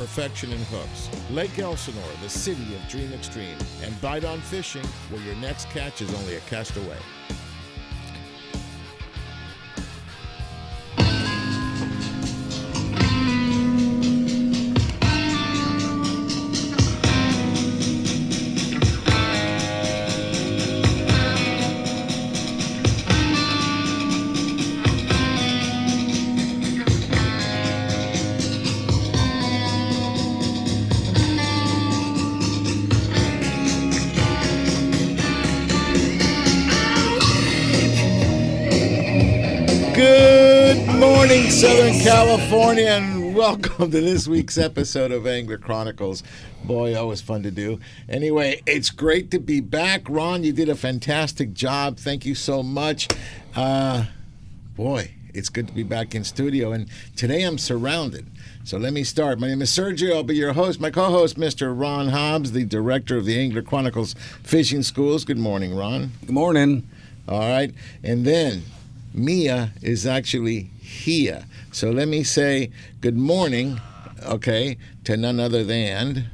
perfection in hooks. Lake Elsinore, the city of Dream Extreme. And Bite on Fishing, where your next catch is only a cast away. Southern California, and welcome to this week's episode of Angler Chronicles. Boy, always fun to do. Anyway, it's great to be back. Ron, you did a fantastic job. Thank you so much. Uh, boy, it's good to be back in studio, and today I'm surrounded. So let me start. My name is Sergio. I'll be your host. My co host, Mr. Ron Hobbs, the director of the Angler Chronicles Fishing Schools. Good morning, Ron. Good morning. All right. And then Mia is actually here. So let me say good morning, okay, to none other than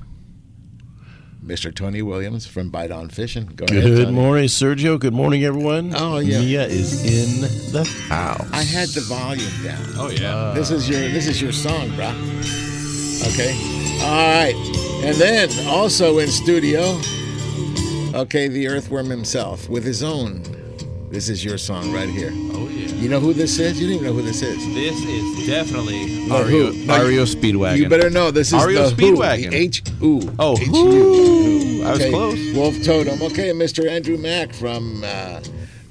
Mr. Tony Williams from Bite On Fishing. Go ahead. Good Tony. morning, Sergio. Good morning, everyone. Oh, yeah. Mia is in the house. I had the volume down. Oh yeah. This is your this is your song, bruh. Okay. All right. And then also in studio, okay, the earthworm himself with his own. This is your song right here. Oh yeah. You know who this is? You didn't even know who this is. This is definitely No, Ario, who? No, REO Speedwagon. You better know this is REO the Speedwagon. H U. Oh, H-U. who. I was Okay, close. Wolf Totem. Okay, Mr. Andrew Mack from uh,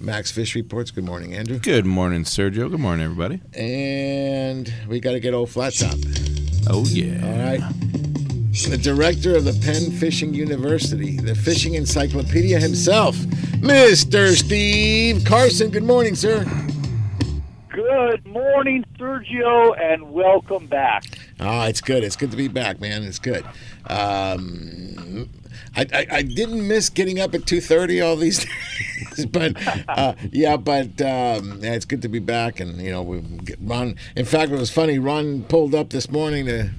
Max Fish Reports. Good morning, Andrew. Good morning, Sergio. Good morning, everybody. And we got to get old Flat Top. Oh yeah. All right. The director of the Penn Fishing University, the fishing encyclopedia himself, Mr. Steve Carson. Good morning, sir. Good morning, Sergio, and welcome back. Oh, it's good. It's good to be back, man. It's good. Um, I, I, I didn't miss getting up at two thirty all these days, but uh, yeah, but um, yeah, it's good to be back. And you know, we Ron. In fact, it was funny. Ron pulled up this morning to.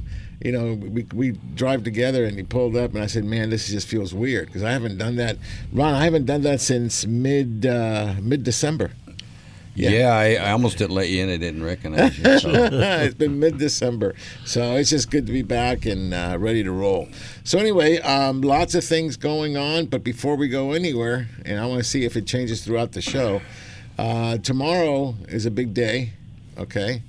You know, we, we drive together and he pulled up and I said, "Man, this just feels weird because I haven't done that, Ron. I haven't done that since mid uh, mid December. Yeah, I, I almost didn't let you in. I didn't recognize you. So. it's been mid-December, so it's just good to be back and uh, ready to roll. So anyway, um, lots of things going on, but before we go anywhere, and I want to see if it changes throughout the show. Uh, tomorrow is a big day. Okay,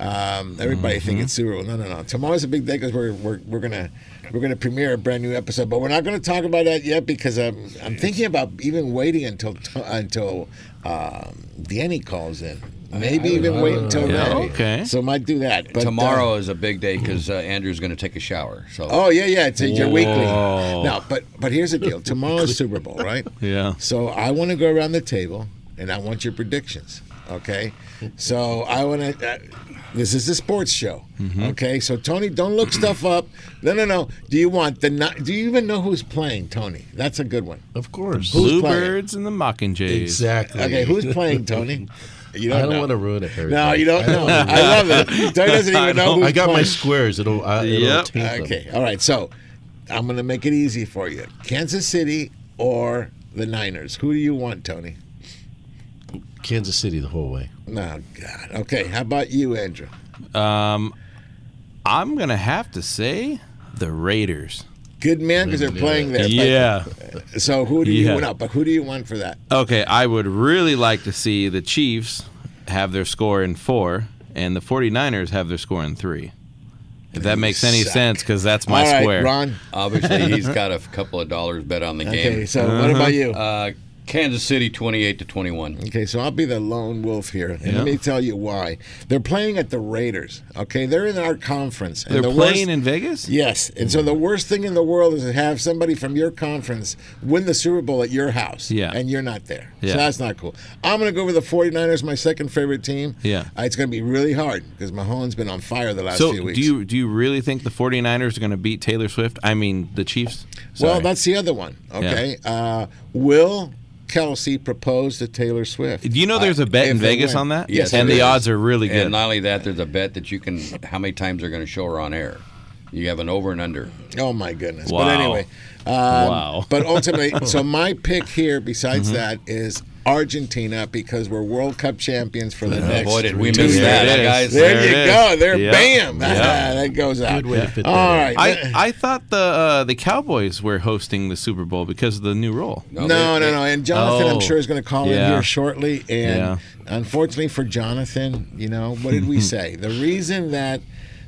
um, everybody think it's Super Bowl. No, no, no. Tomorrow's a big day because we're, we're we're gonna we're gonna premiere a brand new episode, but we're not gonna talk about that yet because I'm I'm thinking about even waiting until until um, Danny calls in. Maybe even wait until Yeah, then. okay. So might do that. But, Tomorrow uh, is a big day because uh, Andrew's going to take a shower. So oh yeah, yeah. It's your weekly. No, but but here's the deal. Tomorrow's Super Bowl, right? Yeah. So I want to go around the table and I want your predictions. Okay. So I want to. Uh, this is a sports show. Okay. So Tony, don't look stuff up. No, no, no. Do you want the? Do you even know who's playing, Tony? That's a good one. Of course. Who's playing? Bluebirds and the Mockingjays. Exactly. Okay. Who's playing, Tony? You don't I don't know. want to ruin it, Harry. No, you don't know. I love it. Tony doesn't I even know don't- who's I got my squares. It'll, uh, it'll Yep. taint them. Okay. All right. So I'm going to make it easy for you. Kansas City or the Niners? Who do you want, Tony? Kansas City the whole way. Oh, God. Okay. How about you, Andrew? Um, I'm gonna have to say the Raiders. Good man, because they're playing there. But- Yeah. So who do you Yeah. want? But who do you want for that? Okay, I would really like to see the Chiefs have their score in four, and the 49ers have their score in three. If that makes any Suck. sense, because that's my All right, square. Ron. Obviously, he's got a couple of dollars bet on the Okay, game. Okay, so what about you? Uh, Kansas City, twenty-eight to twenty-one. Okay, so I'll be the lone wolf here, and Yeah. let me tell you why. They're playing at the Raiders. Okay, they're in our conference. and They're the playing worst- in Vegas. Yes, and so the worst thing in the world is to have somebody from your conference win the Super Bowl at your house, Yeah. and you're not there. Yeah. So that's not cool. I'm going to go with the 49ers, my second favorite team. Yeah. Uh, it's going to be really hard because Mahomes been on fire the last So, few weeks. do you do you really think the 49ers are going to beat Taylor Swift? I mean, the Chiefs. well, that's the other one. Okay, uh, will Kelce proposed to Taylor Swift? Do you know there's a bet if in Vegas on that? Yes, and the is. odds are really good. And not only that, there's a bet that you can how many times they're going to show her on air. You have an over and under. Oh my goodness! Wow. But anyway, um, Wow. But ultimately, so my pick here, besides Mm-hmm. that, is Argentina because we're World Cup champions for the next. boy, did we two miss years. that, There guys. There, There you it go. is. There, Yep. bam. Yeah. that goes out. Good way to fit that All in. right. I, I thought the uh, the Cowboys were hosting the Super Bowl because of the new rule. no, they- no, they- no. And Jonathan, Oh. I'm sure, is going to call in here shortly. And Yeah. unfortunately for Jonathan, you know, what did we say? The reason that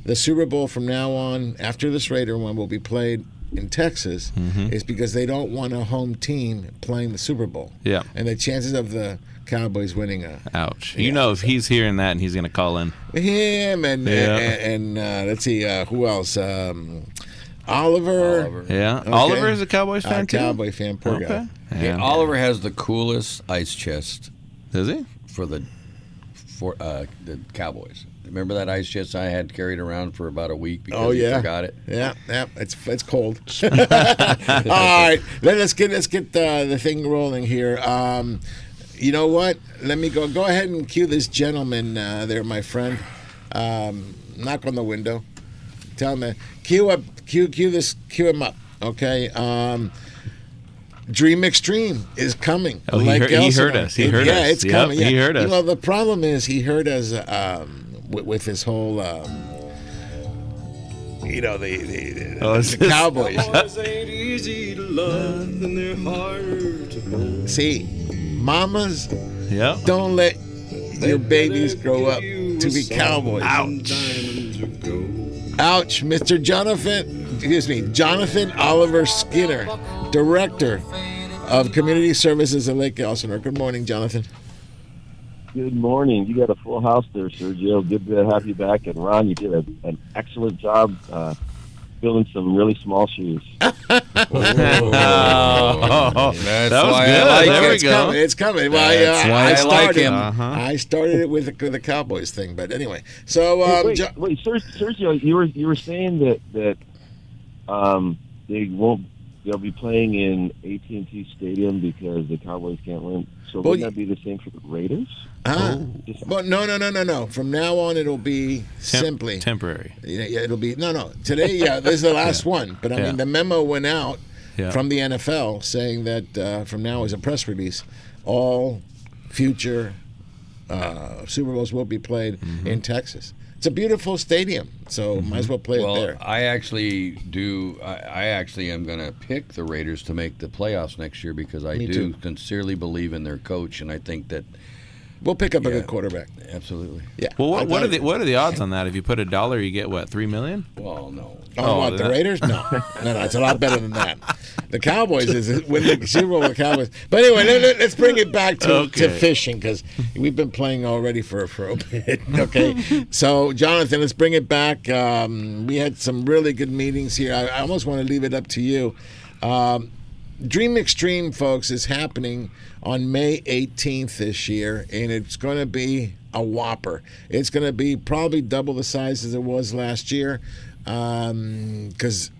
the Super Bowl from now on, after this Raider one, will be played in Texas Mm-hmm. is because they don't want a home team playing the Super Bowl. Yeah. And the chances of the Cowboys winning a Ouch. Yeah, you know, if he's hearing that and he's going to call in. him and Yeah. and, and uh, let's see uh, who else um, Oliver. Oliver. Yeah. Okay. Oliver is a Cowboys Uh, fan too. Cowboy fan, poor Okay. guy. Yeah. Oliver has the coolest ice chest Does he? for the for uh, the Cowboys. Remember that ice chest I had carried around for about a week because Oh he yeah, forgot it. Yeah, yeah, it's it's cold. All right, let, us get let's get uh, the thing rolling here. Um, you know what? Let me go. Go ahead and cue this gentleman uh, there, my friend. Um, knock on the window. Tell him to cue up, cue cue this, cue him up. Okay. Um, Dream Extreme is coming. Oh, he Lake heard- he heard us. He It- heard yeah, it's Yep, coming. Yeah. he heard You us. know, the problem is he heard us um, with, with his whole. Um, you know the the, the, Oh, the this- Cowboys. Ain't easy to love and they're harder to hold. See, mamas Yeah. don't let your babies grow up to be cowboys. Ouch. Diamonds or gold. Ouch, Mr. Jonathan. Excuse me, Jonathan Oliver Skinner, director of community services at Lake Elsinore. Good morning, Jonathan. Good morning. You got a full house there, Sergio. Good to have you back. And Ron, you did a, an excellent job uh, filling some really small shoes. Oh, That's that was why good. like there it. we it's go. coming. It's coming. Well, I, That's uh, why I I like started. him. Uh-huh. I started it with the, with the Cowboys thing, but anyway. So, um, wait, Jo- wait, Sergio, you were you were saying that that um, they won't they'll be playing in AT and T Stadium because the Cowboys can't win. So Well, wouldn't that be the same for the Raiders? huh? Just- Well, no, no, no, no, no. From now on, it'll be Temp- simply temporary. Yeah, yeah, it'll be no, no. Today, yeah, this is the last one. But I Yeah. mean, the memo went out Yeah. from the NFL saying that uh, from now, as a press release, all future uh, Super Bowls will be played Mm-hmm. in Texas. It's a beautiful stadium, so might as mm-hmm. well play Well, it there. I actually do. I, I actually am going to pick the Raiders to make the playoffs next year because I Me do too. sincerely believe in their coach, and I think that We'll pick up a Yeah. good quarterback. absolutely. Yeah. Well, what, what are the what are the odds on that? If you put a dollar, you get what three million? Well, no. Oh, what the Raiders? No, no, no. It's a lot better than that. The Cowboys is win the Super Bowl with the Cowboys. But anyway, let, us bring it back to, to fishing because we've been playing already for for a bit. Okay, so Jonathan, let's bring it back. Um, we had some really good meetings here. I, I almost want to leave it up to you. Um, Dream Extreme, folks, is happening on May 18th this year, and it's going to be a whopper. It's going to be probably double the size as it was last year because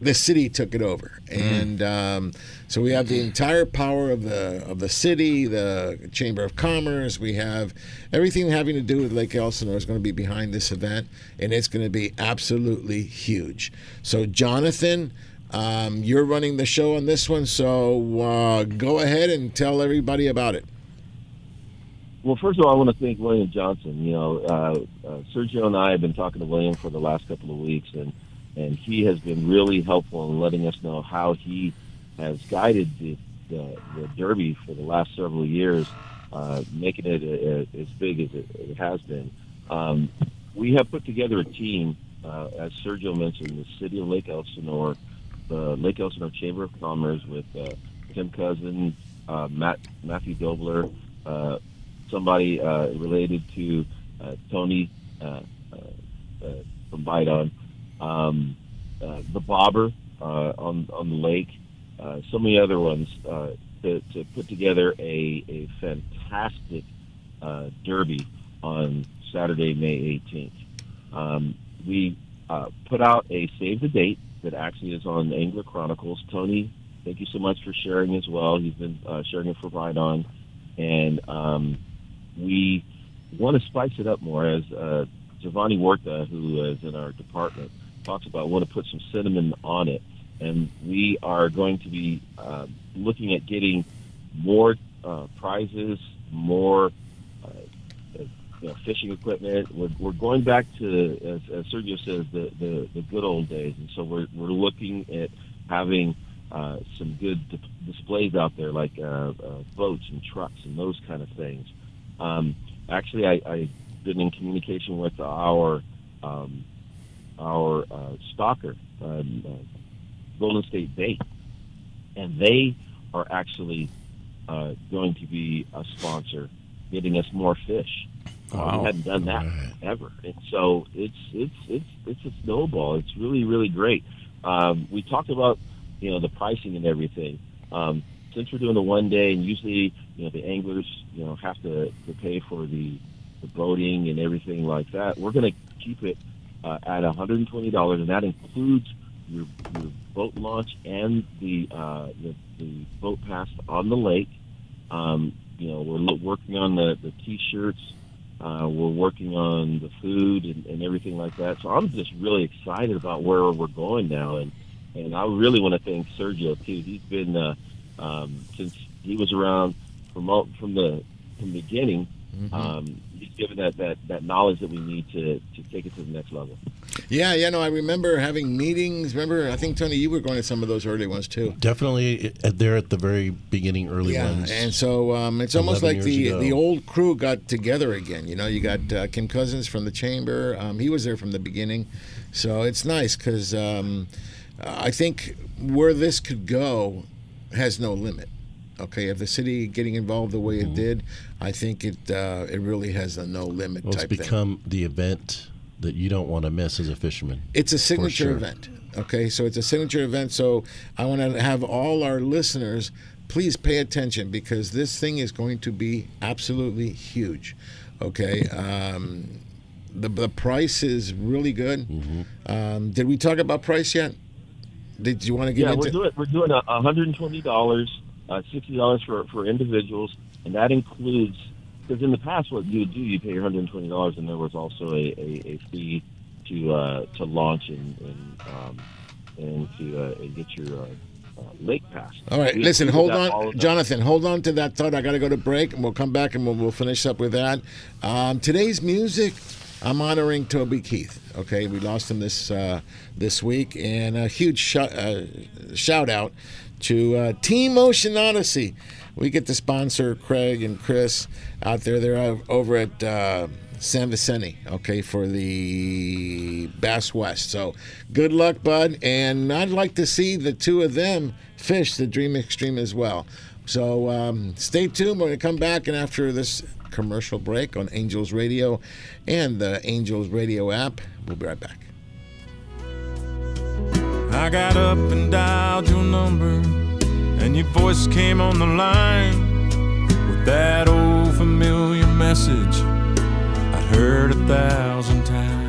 the city took it over, and um, so we have the entire power of the of the city, the Chamber of Commerce. We have everything having to do with Lake Elsinore is going to be behind this event, and it's going to be absolutely huge. So, Jonathan. Um, you're running the show on this one, so uh, go ahead and tell everybody about it. Well, first of all, I want to thank William Johnson. You know, uh, uh, Sergio and I have been talking to William for the last couple of weeks, and and he has been really helpful in letting us know how he has guided the the, the Derby for the last several years, uh, making it a, a, as big as it, it has been. Um, we have put together a team uh, as Sergio mentioned, the city of Lake Elsinore, the Lake Elsinore Chamber of Commerce with uh, Kim Cousin, uh, Matt Matthew Dobler, uh, somebody uh, related to uh, Tony uh, uh, uh, from Bite On, um, uh, the Bobber on on the lake, so many other ones to, to put together a, a fantastic derby on Saturday, May 18th. Um, we put out a save the date that actually is on Angler Chronicles. Tony, thank you so much for sharing as well. He's been sharing it for Ride and um, we want to spice it up more. As uh, Giovanni Huerta, who is in our department, talks about, want to put some cinnamon on it, and we are going to be uh, looking at getting more uh, prizes, more uh, you know, fishing equipment. We're, we're going back to, as, as Sergio says, the, the, the good old days. And so we're, we're looking at having uh, some good di- displays out there, like uh, uh, boats and trucks and those kind of things. Um, actually, I, I've been in communication with our um, our uh, stalker, um, uh, Golden State Bait, and they are actually uh, going to be a sponsor, getting us more fish. Uh, Wow. we hadn't done that ever, and so it's it's it's it's a snowball. It's really really great. Um, we talked about you know the pricing and everything. Um, since we're doing the one day, and usually you know the anglers you know have to, to pay for the the boating and everything like that. We're going to keep it uh, at $120, and that includes your, your boat launch and the, uh, the the boat pass on the lake. Um, you know, we're working on the the t-shirts. Uh, we're working on the food and, and everything like that. So I'm just really excited about where we're going now, and and I really want to thank Sergio too. He's been uh, um, since he was around from all, from the from the beginning. Um, he's given that, that that knowledge that we need to to take it to the next level. Yeah, yeah, no, I remember having meetings. Remember, I think Tony, you were going to some of those early ones too. Definitely at there at the very beginning, early yeah, ones. and so um, it's almost like the ago. the old crew got together again. You know, you got uh, Kim Cousins from the chamber. Um, he was there from the beginning, so it's nice because um, I think where this could go has no limit. Okay, if the city getting involved the way it did, I think it uh, it really has a no limit well, it's type thing. become the event that you don't want to miss as a fisherman. It's a signature sure. event. Okay, so it's a signature event. So I want to have all our listeners please pay attention because this thing is going to be absolutely huge. Okay, um, the the price is really good. Mm-hmm. Um, did we talk about price yet? Did you want to get yeah, into? we're doing we're doing a hundred and twenty dollars, uh, sixty dollars for for individuals, and that includes because in the past what you would do you pay one hundred and twenty dollars, and there was also a, a, a fee to uh, to launch and and, um, and to uh, and get your uh, uh, lake pass. All right, We listen, hold on. Jonathan, hold on to that thought. I got to go to break, and we'll come back and we'll, we'll finish up with that. Um, today's music, I'm honoring Toby Keith. Okay, we lost him this uh, this week, and a huge sh- uh, shout out to uh, Team Ocean Odyssey. We get to sponsor Craig and Chris out there. They're over at. Uh, San Vicente, okay, for the Bass West. So good luck, bud. And I'd like to see the two of them fish the Dream Extreme as well. So um, stay tuned. We're going to come back, and after this commercial break on Angels Radio and the Angels Radio app, we'll be right back. I got up and dialed your number, and your voice came on the line with that old familiar message I'd heard a thousand times.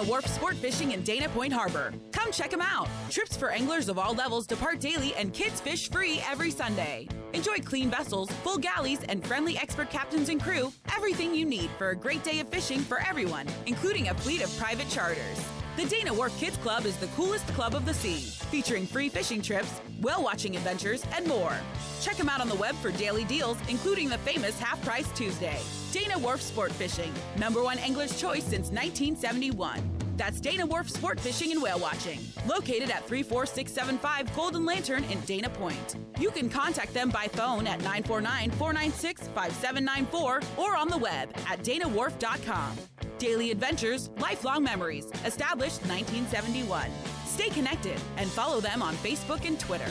Dana Wharf Sport Fishing in Dana Point Harbor. Come check them out. Trips for anglers of all levels depart daily and kids fish free every Sunday. Enjoy clean vessels, full galleys, and friendly expert captains and crew. Everything you need for a great day of fishing for everyone, including a fleet of private charters. The Dana Wharf Kids Club is the coolest club of the sea, featuring free fishing trips, whale watching adventures, and more. Check them out on the web for daily deals, including the famous Half Price Tuesday. Dana Wharf Sport Fishing, number one angler's choice since 1971. That's Dana Wharf Sport Fishing and Whale Watching, located at 34675 Golden Lantern in Dana Point. You can contact them by phone at 949 496 5794 or on the web at danawharf.com. Daily adventures, lifelong memories, established 1971. Stay connected and follow them on Facebook and Twitter.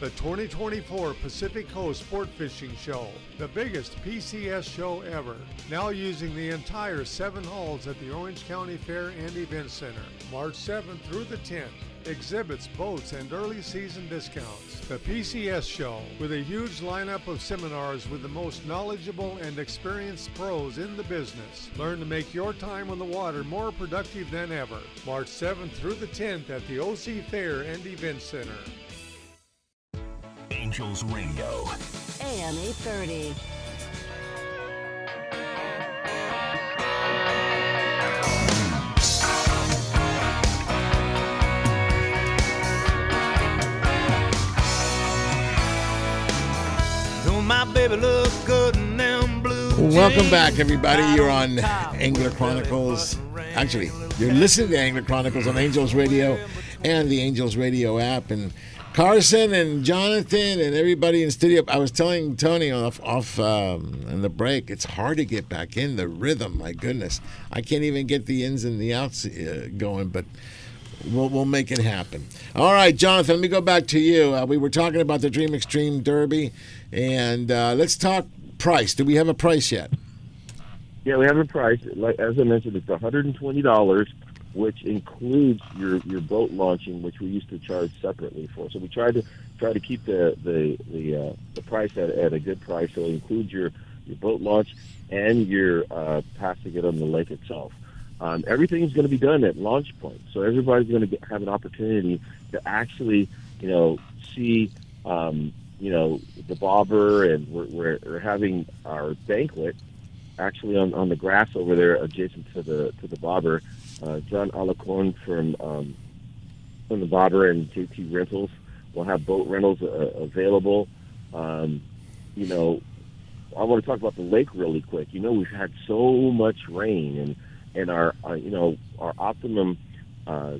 The 2024 Pacific Coast Sport Fishing Show, the biggest PCS show ever. Now using the entire seven halls at the Orange County Fair and Event Center. March 7th through the 10th. Exhibits, boats, and early season discounts. The PCS Show, with a huge lineup of seminars with the most knowledgeable and experienced pros in the business. Learn to make your time on the water more productive than ever. March 7th through the 10th at the OC Fair and Event Center. Angels Radio. AM 830. Don't my baby look good in them blue Welcome back, everybody. You're on Angler Chronicles. Actually, you're listening to Angler Chronicles on Angels Radio and the Angels Radio app. And Carson and Jonathan and everybody in studio. I was telling Tony off off um, in the break. It's hard to get back in the rhythm. My goodness, I can't even get the ins and the outs uh, going. But we'll we'll make it happen. All right, Jonathan. Let me go back to you. Uh, we were talking about the Dream Extreme Derby, and uh, let's talk price. Do we have a price yet? Yeah, we have a price. Like as I mentioned, it's one hundred and twenty dollars, which includes your your boat launching, which we used to charge separately for. So we tried to try to keep the the the, uh, the price at, at a good price. So it includes your your boat launch and your uh, passing it on the lake itself. Um, is going to be done at launch point, so everybody's going to have an opportunity to actually, you know, see, um, you know, the bobber, and we're, we're, we're having our banquet actually on, on the grass over there adjacent to the to the bobber. Uh, John Alacon from um, from the bobber and JT Rentals will have boat rentals uh, available. Um, you know, I want to talk about the lake really quick. You know, we've had so much rain, and and our, our you know our optimum uh,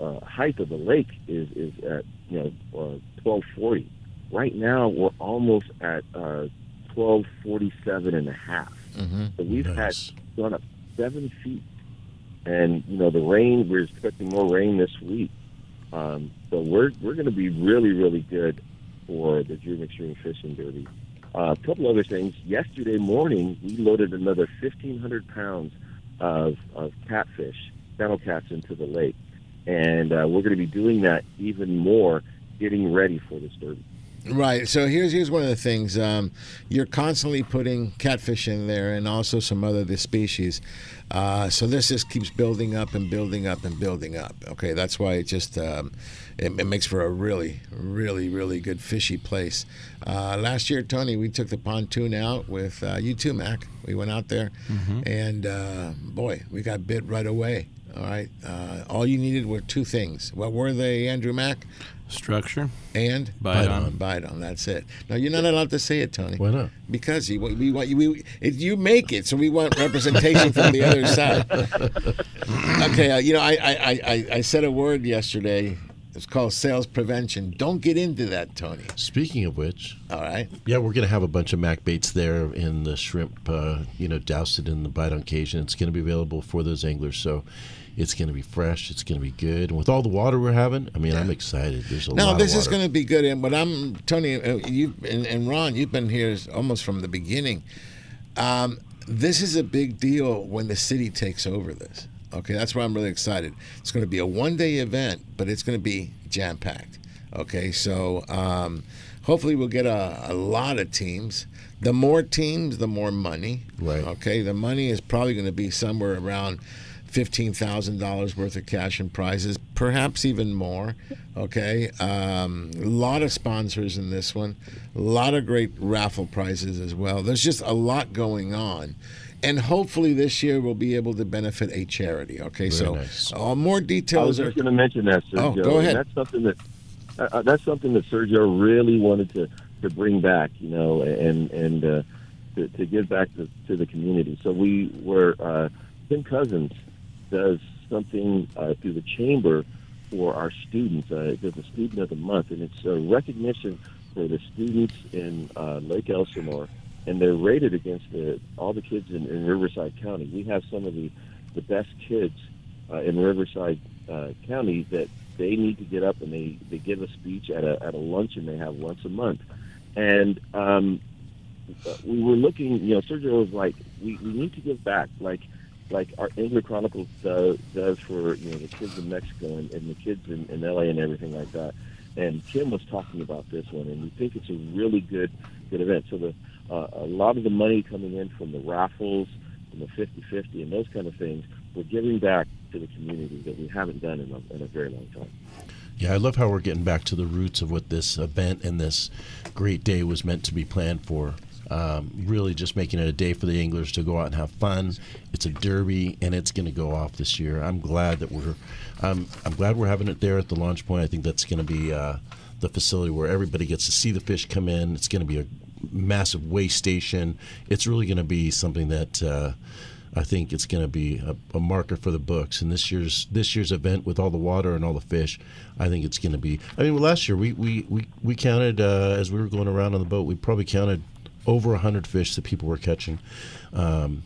uh, height of the lake is is at you know uh, twelve forty. Right now, we're almost at uh, twelve forty seven and a half. Mm-hmm. So we've had gone up seven feet, and you know the rain. We're expecting more rain this week, um, so we're we're going to be really really good for the Dream Extreme Fishing Derby. Uh, a couple other things. Yesterday morning, we loaded another 1,500 pounds of, of catfish, channel cats, into the lake, and uh, we're going to be doing that even more, getting ready for this derby. Right. So here's here's one of the things. Um, you're constantly putting catfish in there, and also some other the species. Uh, so this just keeps building up and building up and building up. Okay, that's why it just um, it, it makes for a really, really, really good fishy place. Uh, last year, Tony, we took the pontoon out with uh, you too, Mac. We went out there, and uh, boy, we got bit right away. All right. Uh, all you needed were two things. What were they, Andrew Mack? Structure and Bite on. Bite on. That's it. Now you're not allowed to say it, Tony. Why not? Because you, we want you. We, it, you make it, so we want representation from the other side. okay. Uh, you know, I, I, I, I said a word yesterday. It's called sales prevention. Don't get into that, Tony. Speaking of which, all right. Yeah, we're going to have a bunch of Mac baits there in the shrimp, uh, you know, doused it in the bite on occasion. It's going to be available for those anglers. So it's going to be fresh. It's going to be good. And with all the water we're having, I mean, I'm excited. There's a No, this is going to be good. And but I'm Tony, uh, you and, and Ron, you've been here almost from the beginning. Um, this is a big deal when the city takes over this. Okay, that's why I'm really excited. It's going to be a one-day event, but it's going to be jam-packed. Okay, so um, hopefully we'll get a, a lot of teams. The more teams, the more money. Right. Okay, the money is probably going to be somewhere around fifteen thousand dollars worth of cash and prizes, perhaps even more. Okay, um, a lot of sponsors in this one, a lot of great raffle prizes as well. There's just a lot going on. And hopefully this year we'll be able to benefit a charity. Okay, Very so nice. uh, more details. I was details are. just going to mention that, Oh, Sergio. go and ahead. that's something that uh, uh, that's something that Sergio really wanted to, to bring back, you know, and and uh, to, to give back to, to the community. So we were uh, Kim Cousins does something uh, through the chamber for our students. Uh, does a student of the month, and it's a recognition for the students in uh, Lake Elsinore, and they're rated against the, all the kids in, in Riverside County. We have some of the the best kids uh, in Riverside uh, County that they need to get up and they, they give a speech at a at a luncheon they have once a month, and um, we were looking. You know, Sergio was like, we, we need to give back, like like our Angler Chronicles does, for you know the kids in Mexico and, and the kids in, in LA and everything like that. And Kim was talking about this one, and we think it's a really good good event. So the uh, a lot of the money coming in from the raffles, from the 50-50, and those kind of things, we're giving back to the community that we haven't done in a, in a very long time. Yeah, I love how we're getting back to the roots of what this event and this great day was meant to be planned for. Um, really, just making it a day for the anglers to go out and have fun. It's a derby, and it's going to go off this year. I'm glad that we're, um, I'm glad we're having it there at the launch point. I think that's going to be uh, the facility where everybody gets to see the fish come in. It's going to be a massive weigh station. It's really going to be something that. Uh, I think it's going to be a, a marker for the books. And this year's this year's event with all the water and all the fish, I think it's going to be. I mean, last year we we we, we counted uh, as we were going around on the boat. We probably counted over hundred fish that people were catching. Um,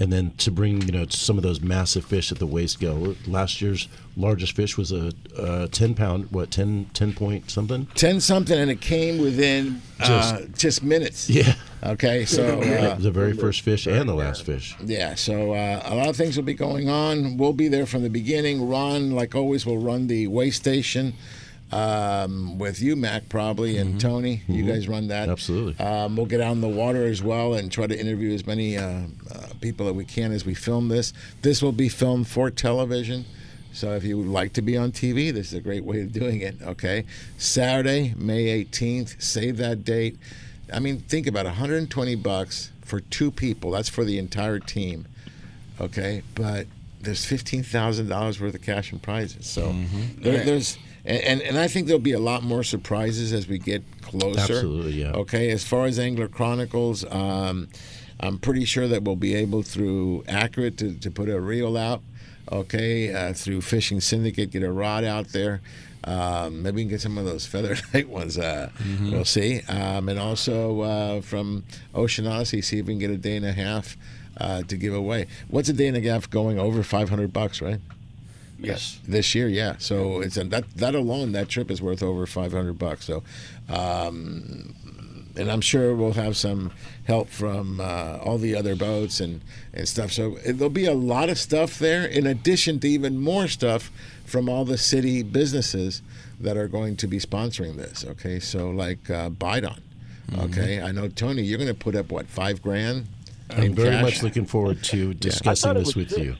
and then to bring you know some of those massive fish at the weigh scale. Last year's largest fish was a, a ten pound, what 10, 10 point something. Ten something, and it came within uh, just minutes. Yeah. Okay, so uh, the very first fish and the last fish. yeah, so uh, a lot of things will be going on. We'll be there from the beginning. Ron, like always, will run the weigh station um, with you, Mac, probably, and Tony. You guys run that. Absolutely. Um, we'll get out in the water as well and try to interview as many uh, uh, people that we can as we film this. This will be filmed for television. So if you would like to be on TV, this is a great way of doing it. Okay, Saturday, May 18th. Save that date. I mean, think about it, 120 bucks for two people. That's for the entire team. Okay, but there's fifteen thousand dollars worth of cash and prizes. So there, there's and, and and I think there'll be a lot more surprises as we get closer. Absolutely, yeah. Okay, as far as Angler Chronicles, um, I'm pretty sure that we'll be able through Accurate to, to put a reel out. Okay, uh, through Fishing Syndicate, get a rod out there. Um, maybe we can get some of those feather light ones. Uh, We'll see. Um, and also uh, from Ocean Odyssey, see if we can get a day and a half uh, to give away. What's a day and a half going over 500 bucks, right? Yes. This year, yeah. So it's a, that that alone, that trip is worth over 500 bucks. So, um, and I'm sure we'll have some help from uh, all the other boats and and stuff. So it, there'll be a lot of stuff there, in addition to even more stuff from all the city businesses that are going to be sponsoring this. Okay, so like uh, Bite On. Okay, I know Tony, you're going to put up what five grand? I'm very cash? much looking forward to discussing it this was with you.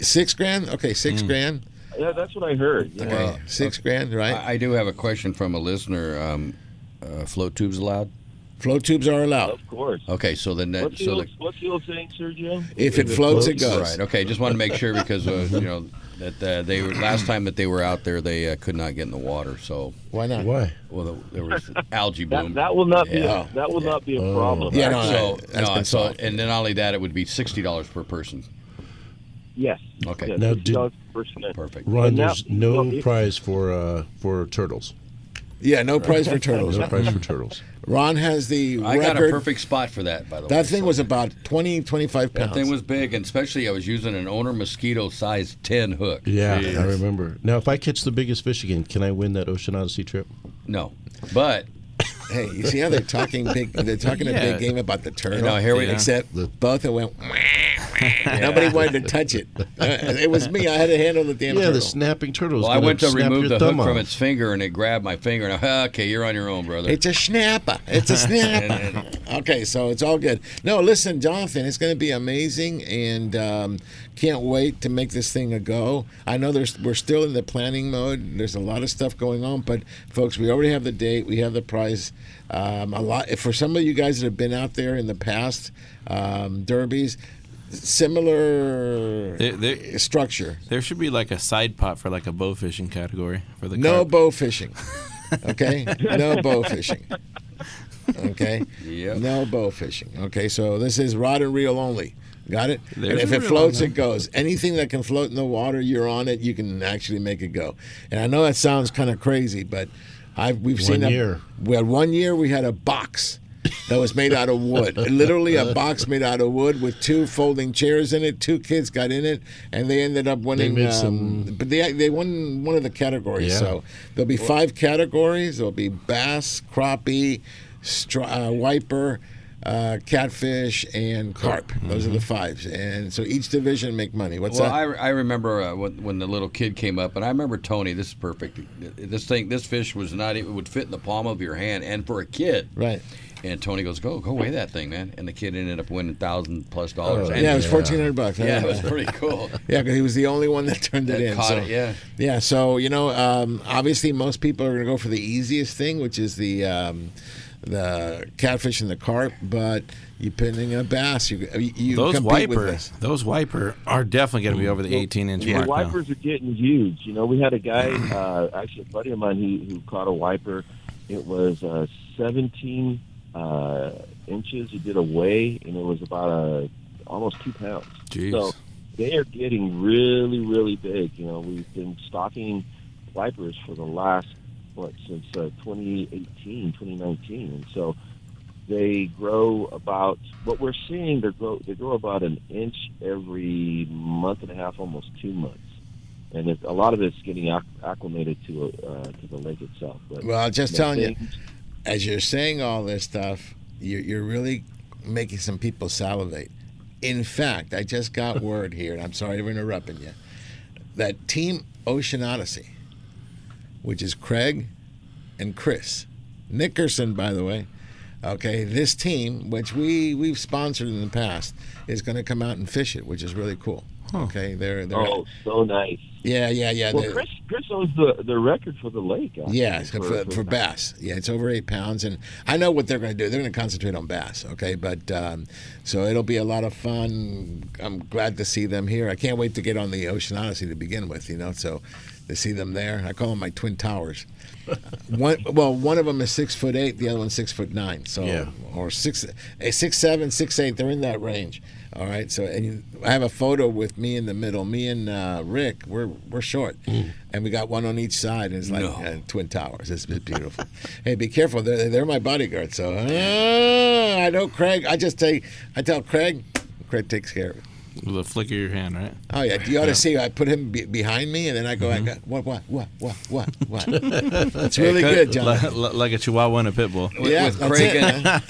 Six grand? Okay, six grand. Yeah, that's what I heard. you know. Okay, six grand, right? I, I do have a question from a listener. Um, uh, float tubes allowed? Float tubes are allowed. Of course. Okay, so then that, What's the, so old, the, what's the old saying, Sergio? If it floats, it goes. Right. Okay. Just want to make sure because uh, you know that uh, they were last time that they were out there, they uh, could not get in the water. So Why not? Why? well, there was algae bloom. That, that will not be a, that will not be a problem. Yeah, no, so that's no, been so and then not only that, it would be sixty dollars per person. Yes. Okay. Yes, Now, did- Perfect. Ron, now- there's no well, it- prize for uh, for turtles. Yeah, no prize for turtles. No prize for turtles. Ron has the I got a perfect spot for that. By the way, that thing So was about 20, 25 pounds. That thing was big, and especially I was using an owner mosquito size ten hook. Yeah, I remember. Now, if I catch the biggest fish again, can I win that Ocean Odyssey trip? No, but hey, you see how they're talking big? They're talking a big game about the turtle. No, here we- Except both of them went. Nobody wanted to touch it. Uh, it was me. I had to handle the damn yeah, turtle. the snapping turtle. Well, I went to snap remove your the thumb hook from its finger, and it grabbed my finger. And I, okay, you're on your own, brother. It's a snapper. It's a snapper. okay, so it's all good. No, listen, Jonathan, it's going to be amazing, and um, can't wait to make this thing a go. I know there's we're still in the planning mode. There's a lot of stuff going on, but folks, we already have the date. We have the price. Um, a lot for some of you guys that have been out there in the past um, derbies. Similar There- there- structure. There should be like a side pot for like a bow fishing category for the No carp. bow fishing. Okay? no bow fishing. Okay? Yep. No bow fishing. Okay, so this is rod and reel only. Got it? There's and if it floats, it goes. Anything that can float in the water, you're on it. You can actually make it go. And I know that sounds kind of crazy, but I've we've seen One a- year. We had one year we had a box that was made out of wood. Literally a box made out of wood with two folding chairs in it. Two kids got in it, and they ended up winning. made um, some- but they they won one of the categories. Yeah. So there'll be five categories. There'll be bass, crappie, stra- uh, wiper. Uh, catfish and carp. Those are the fives, and so each division make money. What's well, that? I, I remember uh, when, when the little kid came up, and I remember Tony. This is perfect. This thing, this fish was not. It would fit in the palm of your hand, and for a kid, right? And Tony goes, "Go, go weigh that thing, man!" And the kid ended up winning thousand plus dollars. Oh, yeah, it was fourteen hundred bucks. Yeah, it was pretty cool. Yeah, because he was the only one that turned it That in. caught so, it, yeah. yeah. So you know, um, obviously, most people are going to go for the easiest thing, which is the um, the catfish and the carp. But you're pinning a bass, you you those compete with wiper, those wiper are definitely going to be over the 18 inch The mark now. wipers are getting huge. You know, we had a guy, uh, actually a buddy of mine, he who caught a wiper. It was uh, 17 uh, inches. He did a weigh, and it was about a almost two pounds. Jeez. So they are getting really, really big. You know, we've been stocking wipers for the last what since uh, 2018, 2019, and so they grow about what we're seeing. They grow they grow about an inch every month and a half, almost two months, and it, a lot of it's getting acclimated to uh, to the lake itself. But Well, I'm just telling you, as you're saying all this stuff, you're, you're really making some people salivate. In fact, I just got word here, and I'm sorry for interrupting you, that Team Ocean Odyssey, which is Craig and Chris Nickerson, by the way. Okay, this team, which we we've sponsored in the past, is going to come out and fish it, which is really cool. Okay, they're they're oh, so nice. yeah yeah yeah. well, Chris Chris owns the the record for the lake. actually, yeah, for, for, bass. Yeah, it's over eight pounds, and I know what they're going to do. They're going to concentrate on bass. Okay, but um, so it'll be a lot of fun. I'm glad to see them here. I can't wait to get on the Ocean Odyssey to begin with. You know, so to see them there, I call them my twin towers. one, well, one of them is six foot eight, the other one's six foot nine. So, Yeah. or six, eh, six seven, six eight. They're in that range. All right. So, and you, I have a photo with me in the middle. Me and uh, Rick, we're we're short, and we got one on each side. And it's like uh, twin towers. It's, it's beautiful. hey, be careful. They're they're my bodyguards. So uh, I know Craig. I just take I tell Craig. Craig takes care of it. With a flick of your hand, right? Oh yeah, you ought Yeah. to see. I put him be- behind me, and then I go, I got what, what, what, what, what, what. It's really good, John. Like, like a Chihuahua and a pit bull. With, Yeah, with Craig it,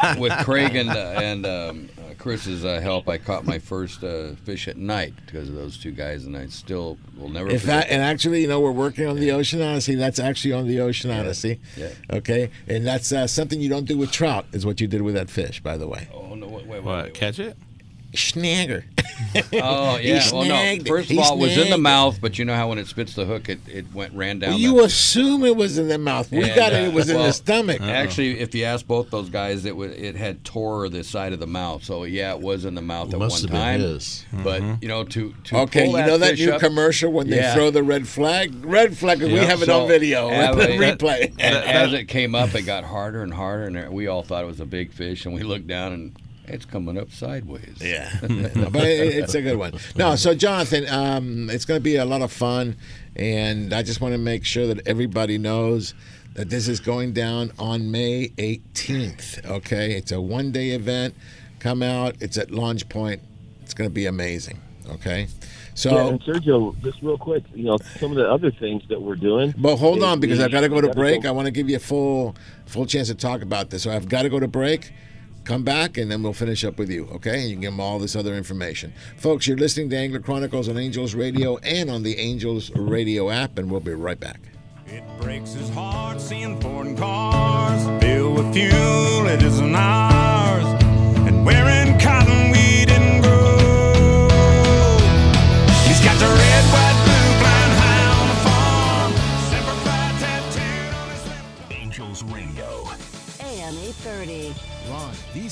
and with Craig and uh, and um, uh, Chris's uh, help, I caught my first uh, fish at night because of those two guys, and I still will never. In forget fact, and actually, you know, we're working on the Ocean Odyssey. That's actually on the Ocean Odyssey. Yeah. Okay, and that's uh, something you don't do with trout. Is what you did with that fish, by the way. Oh no! Wait, wait, What? Catch it? Snagger. Oh He yeah. Well, no. snagged it. First He of all, it was in the mouth, but you know how when it spits the hook, it, it went ran down. Well, the, you assume it was in the mouth. We And, got it. uh, It was in well, the stomach. Actually, if you ask both those guys, it was it had tore the side of the mouth. So yeah, it was in the mouth at Must one have time. his. But Mm-hmm. you know, to to Okay, pull you know that new up- commercial when they Yeah. throw the red flag? Red flag, 'cause we have it So, on video. yeah, but- Replay. And as it came up, it got harder and harder, and we all thought it was a big fish. And we looked down, and it's coming up sideways. Yeah, No, but it, it's a good one. No, so Jonathan, um, it's going to be a lot of fun, and I just want to make sure that everybody knows that this is going down on May 18th. Okay, it's a one-day event. Come out. It's at Launch Point. It's going to be amazing. Okay, so. yeah, and Sergio, just real quick, you know, some of the other things that we're doing. But hold on, because we- I've got to go to gotta break. go- I want to give you a full full chance to talk about this. So I've got to go to break. Come back, and then we'll finish up with you, okay? And you can give them all this other information. Folks, you're listening to Angler Chronicles on Angels Radio and on the Angels Radio app, and we'll be right back. It breaks his heart seeing foreign cars filled with fuel. It isn't ours, and cotton we didn't grow. He's got the red,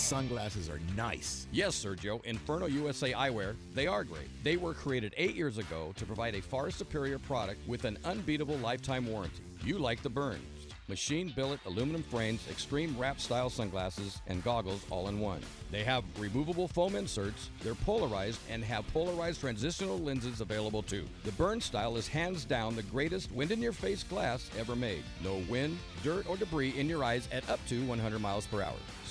sunglasses are nice. Yes, Sergio, Inferno USA Eyewear, they are great. They were created eight years ago to provide a far superior product with an unbeatable lifetime warranty. You like the burns. Machine billet aluminum frames, extreme wrap style sunglasses, and goggles all in one. They have removable foam inserts, they're polarized, and have polarized transitional lenses available too. The Burn style is hands down the greatest wind in your face glass ever made. No wind, dirt, or debris in your eyes at up to 100 miles per hour.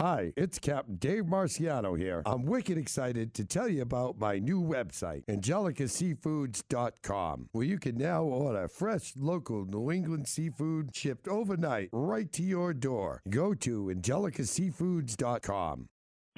Hi, it's Captain Dave Marciano here. I'm wicked excited to tell you about my new website, angelicaseafoods.com, where you can now order fresh, local New England seafood shipped overnight right to your door. Go to angelicaseafoods.com.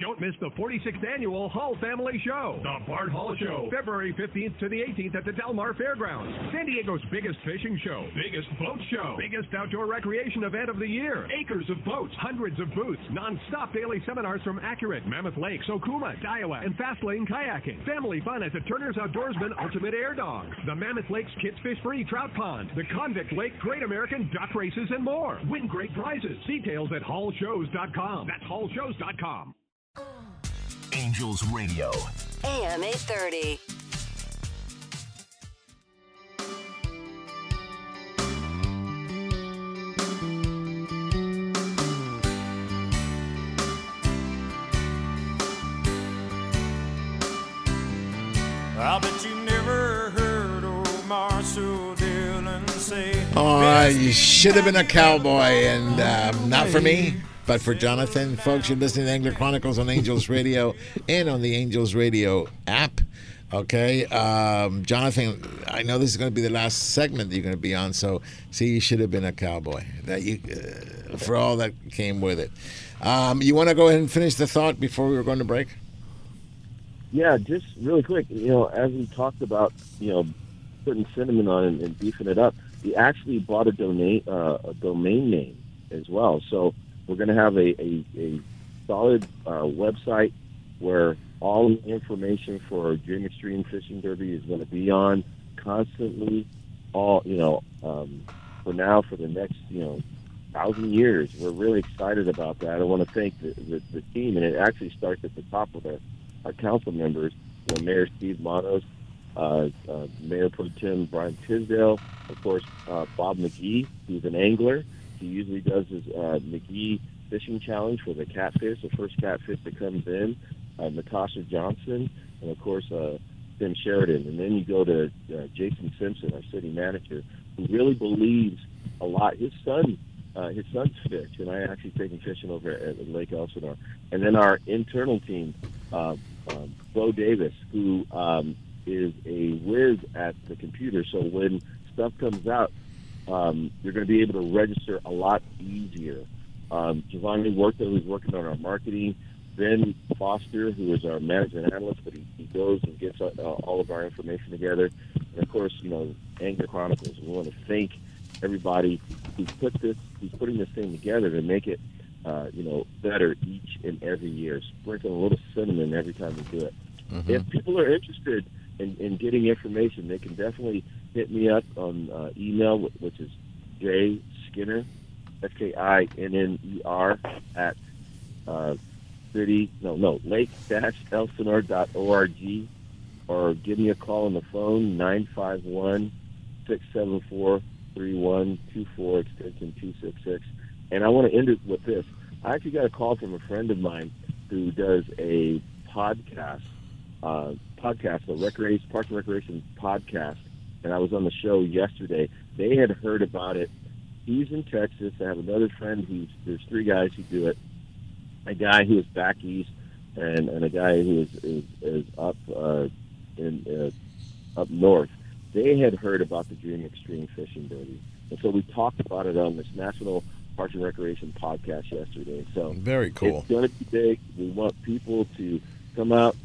Don't miss the 46th annual Hull Family Show. The Bart Hall Show. February 15th to the 18th at the Del Mar Fairgrounds. San Diego's biggest fishing show. Biggest boat show. Biggest outdoor recreation event of the year. Acres of boats. Hundreds of booths. Non-stop daily seminars from Accurate, Mammoth Lakes, Okuma, Daiwa, and Fast Lane Kayaking. Family fun at the Turner's Outdoorsman Ultimate Air Dogs. The Mammoth Lakes Kids Fish Free Trout Pond. The Convict Lake Great American Duck Races and more. Win great prizes. Details at hallshows.com. That's hallshows.com. Angels Radio. AM 830. I bet you never heard old Marshall Dillon say. Oh, you should have been a cowboy, and um, not for me, but for Jonathan. Folks, you're listening to Angler Chronicles on Angels Radio and on the Angels Radio app. Okay, um, Jonathan, I know this is going to be the last segment that you're going to be on. So, see, you should have been a cowboy. That you, uh, for all that came with it. Um, you want to go ahead and finish the thought before we were going to break? Yeah, just really quick. You know, as we talked about, you know, putting cinnamon on and, and beefing it up, we actually bought a domain uh, a domain name as well. So we're going to have a, a, a solid uh, website where all the information for our Dream Extreme Fishing Derby is going to be on constantly. All you know, um, for now, for the next you know thousand years. We're really excited about that. I want to thank the, the, the team, and it actually starts at the top with our, our council members, you know, Mayor Steve Manos, uh, uh, Mayor Pro Tem Brian Tisdale, of course, uh, Bob Magee, who's an angler. He usually does his uh, Magee Fishing Challenge for the catfish, the first catfish that comes in, uh, Natasha Johnson, and of course, uh, Tim Sheridan. And then you go to uh, Jason Simpson, our city manager, who really believes a lot. His son uh, his son's fish, and I actually take him fishing over at Lake Elsinore. And then our internal team, uh, um, Bo Davis, who um, is a whiz at the computer. So when stuff comes out, um, you're going to be able to register a lot easier. Um, Giovanni Huerta, who's working on our marketing. Ben Foster, who is our management analyst, but he, he goes and gets uh, all of our information together. And of course, you know, Angler Chronicles. We want to thank everybody who's put this, who's putting this thing together to make it, uh, you know, better each and every year. Sprinkling a little cinnamon every time we do it. Mm-hmm. If people are interested in, in getting information, they can definitely hit me up on uh, email, which is J Skinner, S K I N N E R at uh, city no no lake dash elsinore dot org, or give me a call on the phone nine five one six seven four three one two four extension 266 and I want to end it with this. I actually got a call from a friend of mine who does a podcast uh, podcast a recreation parks and recreation podcast and I was on the show yesterday they had heard about it he's in Texas I have another friend who's there's three guys who do it a guy who is back east and, and a guy who is is, is up uh, in uh, up north. They had heard about the Dream Extreme Fishing Derby, and so we talked about it on this National Parks and Recreation podcast yesterday. So Very cool. It's going to be big. We want people to come out,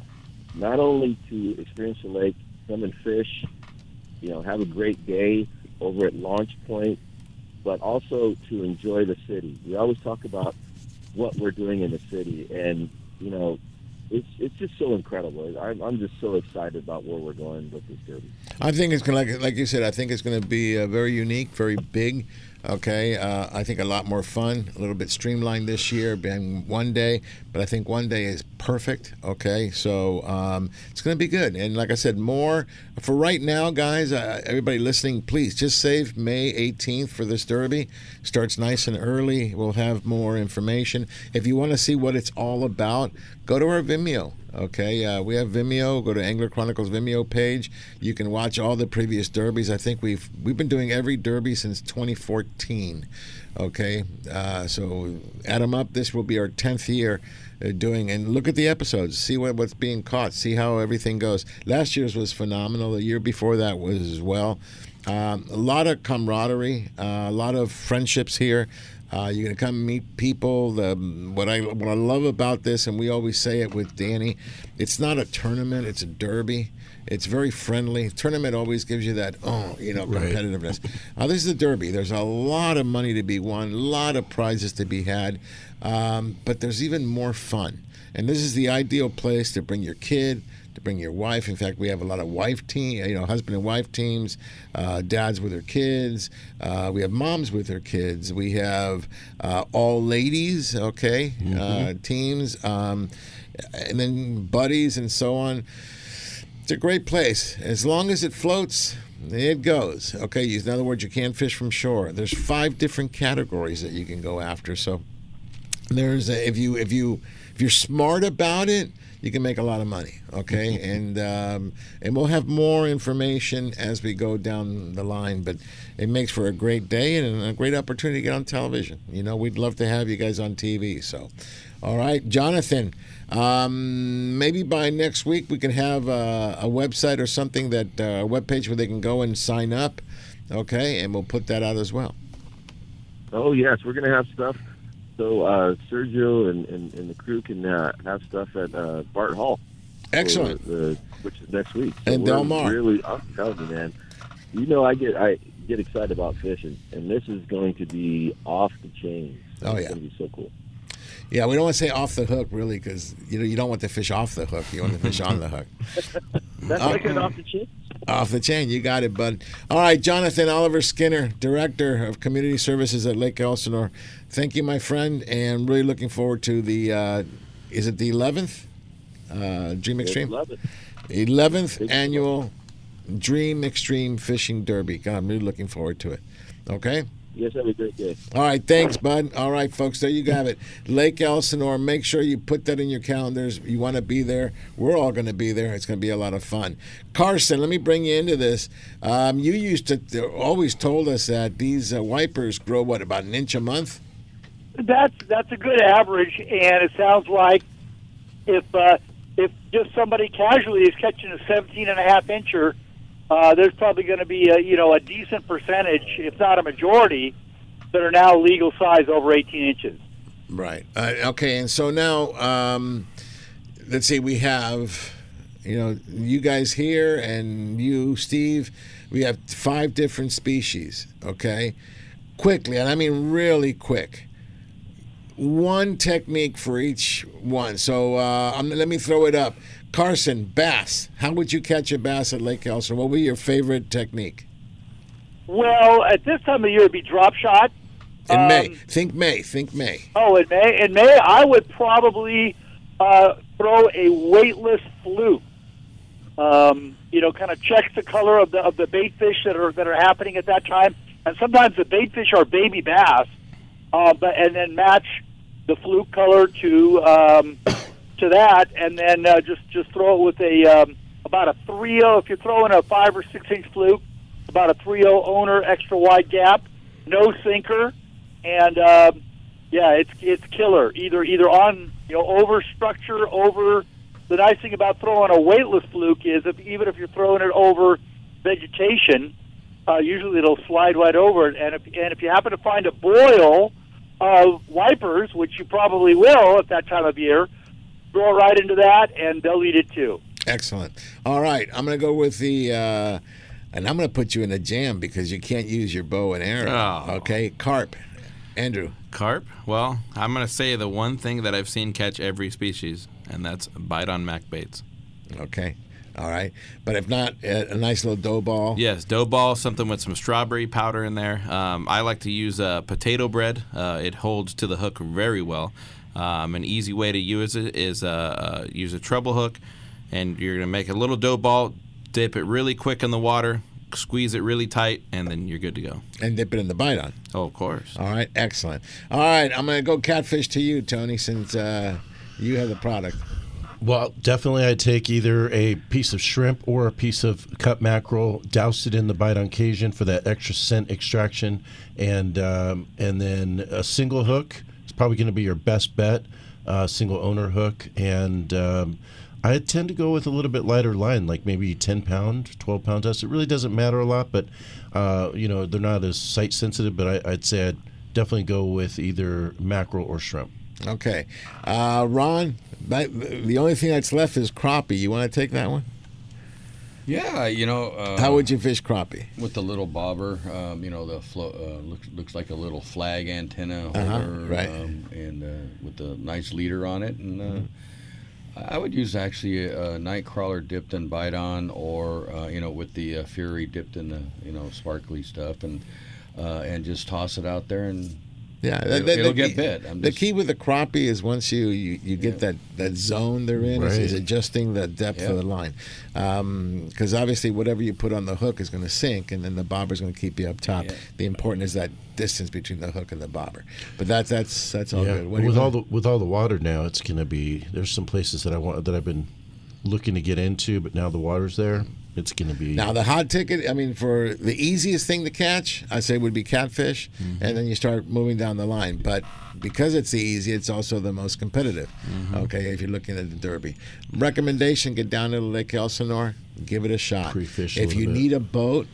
not only to experience the lake, come and fish, you know, have a great day over at Launch Point, but also to enjoy the city. We always talk about what we're doing in the city, and you know, it's it's just so incredible. I'm, I'm just so excited about where we're going with this derby. I think it's to, like, like you said, I think it's to be uh, very unique, very big. Okay, uh, I think a lot more fun, a little bit streamlined this year, being one day, but I think one day is perfect. Okay, so um, it's going to be good. And like I said, more for right now, guys. Uh, everybody listening, please just save May 18th for this derby. Starts nice and early. We'll have more information. If you want to see what it's all about, go to our Vimeo. Okay, uh, we have Vimeo. Go to Angler Chronicles Vimeo page. You can watch all the previous derbies. I think we've we've been doing every derby since 2014. Okay, uh, so add them up. This will be our 10th year doing, and look at the episodes. See what, what's being caught. See how everything goes. Last year's was phenomenal. The year before that was as well. Um, a lot of camaraderie, uh, a lot of friendships here. Uh, you're gonna come meet people. The, what I what I love about this, and we always say it with Danny, it's not a tournament; it's a derby. It's very friendly. Tournament always gives you that oh, you know, Right. competitiveness. Uh, this is a derby. There's a lot of money to be won, a lot of prizes to be had, um, but there's even more fun. And this is the ideal place to bring your kid, to bring your wife. In fact, we have a lot of wife team, you know, husband and wife teams, uh, dads with their kids. Uh, we have moms with their kids. We have uh, all ladies, okay, uh, teams, um, and then buddies and so on. It's a great place. As long as it floats, it goes. Okay, in other words, you can't fish from shore. There's five different categories that you can go after. So there's a, if you if you if you're smart about it, you can make a lot of money. Okay, and um, and we'll have more information as we go down the line. But it makes for a great day and a great opportunity to get on television. You know, we'd love to have you guys on TV. So, all right, Jonathan. Um, maybe by next week we can have a, a website or something that uh, a web page where they can go and sign up. Okay, and we'll put that out as well. Oh yes, we're gonna have stuff. So uh, Sergio and, and, and the crew can uh, have stuff at uh, Bart Hall. Excellent. The, which is next week. So And Del Mar. Really, I'm telling you, man. You know, I get I get excited about fishing, and this is going to be off the chain. Oh, it's yeah. going to be so cool. Yeah, we don't want to say off the hook really because you know you don't want the fish off the hook. You want the fish on the hook. That's Uh, like it off the chain. Off the chain, you got it, bud. All right, Jonathan Oliver Skinner, Director of Community Services at Lake Elsinore. Thank you, my friend, and really looking forward to the. Uh, is it the 11th? Uh, Dream Extreme. Love it. 11th annual Dream Extreme Fishing Derby. God, I'm really looking forward to it. Okay. Guys have a great day. All right, thanks, bud. All right, folks, there you have it. Lake Elsinore. Make sure you put that in your calendars. You want to be there. We're all going to be there. It's going to be a lot of fun. Carson, let me bring you into this. Um, you used to always told us that these uh, wipers grow what about an inch a month? That's that's a good average, and it sounds like if uh, if just somebody casually is catching a 17 and a half incher, uh, there's probably going to be a you know a decent percentage, if not a majority, that are now legal size over 18 inches. Right. Uh, okay. And so now, um, let's see. We have, you know, you guys here and you, Steve. We have five different species. Okay. Quickly, and I mean really quick. One technique for each one. So uh, I'm, let me throw it up. Carson, bass. How would you catch a bass at Lake Elsinore? What would be your favorite technique? Well, at this time of year, it'd be drop shot. In Um, May. Think May. Think May. Oh, in May, in May, I would probably uh, throw a weightless fluke. Um, you know, kind of check the color of the of the bait fish that are that are happening at that time, and sometimes the bait fish are baby bass, uh, but and then match the fluke color to um, to that, and then uh, just just throw it with a um, about a three o. If you're throwing a five or six inch fluke, about a three o owner extra wide gap, no sinker, and um, yeah, it's it's killer. Either either on you know over structure over. The nice thing about throwing a weightless fluke is if even if you're throwing it over vegetation, uh, usually it'll slide right over it. And if and if you happen to find a boil of wipers, which you probably will at that time of year, throw it right into that, and they'll eat it too. Excellent. All right, I'm going to go with the, uh, and I'm going to put you in a jam because you can't use your bow and arrow. Oh. Okay, carp. Andrew. Carp? Well, I'm going to say the one thing that I've seen catch every species, and that's bite on Mac baits. Okay. All right. But if not, a, nice little dough ball. Yes, dough ball, something with some strawberry powder in there. Um, I like to use uh, potato bread. Uh, it holds to the hook very well. Um, an easy way to use it is uh, uh, use a treble hook, and you're going to make a little dough ball, dip it really quick in the water, squeeze it really tight, and then you're good to go. And dip it in the bite on. Oh, of course. All right. Excellent. All right. I'm going to go catfish to you, Tony, since uh, you have the product. Well, definitely, I'd take either a piece of shrimp or a piece of cut mackerel, douse it in the bite on Cajun for that extra scent extraction, and um, and then a single hook is probably going to be your best bet, uh, single owner hook, and um, I tend to go with a little bit lighter line, like maybe 10 pound, 12 pound test. It really doesn't matter a lot, but uh, you know they're not as sight sensitive. But I, I'd say I'd definitely go with either mackerel or shrimp. Okay. Uh, Ron, that, the only thing that's left is crappie. You want to take that one? Yeah, you know. Uh, How would you fish crappie? With the little bobber, um, you know, the flo- uh, looks looks like a little flag antenna holder, Uh-huh, right. um, and uh, with the nice leader on it, and uh, Mm-hmm. I would use actually a, a night crawler dipped in bite on, or uh, you know, with the uh, fury dipped in the you know sparkly stuff, and uh, and just toss it out there and. Yeah, it'll, the- the- it'll the get bit. I'm the just, key with the crappie is once you you, you get that, that zone they're in is, is adjusting the depth Yeah. of the line, um, because obviously whatever you put on the hook is going to sink, and then the bobber's going to keep you up top. Yeah. The important is that distance between the hook and the bobber. But that's that's that's all yeah, good. What with all the with all the water now, it's going to be. There's some places that I want that I've been looking to get into, but now the water's there. It's going to be Now the hot ticket, I mean, for the easiest thing to catch, I say would be catfish, Mm-hmm. and then you start moving down the line. But because it's the easy, it's also the most competitive. Mm-hmm. Okay, if you're looking at the Derby, recommendation: get down to Lake Elsinore, give it a shot. Pre-fish if you bit. need a boat,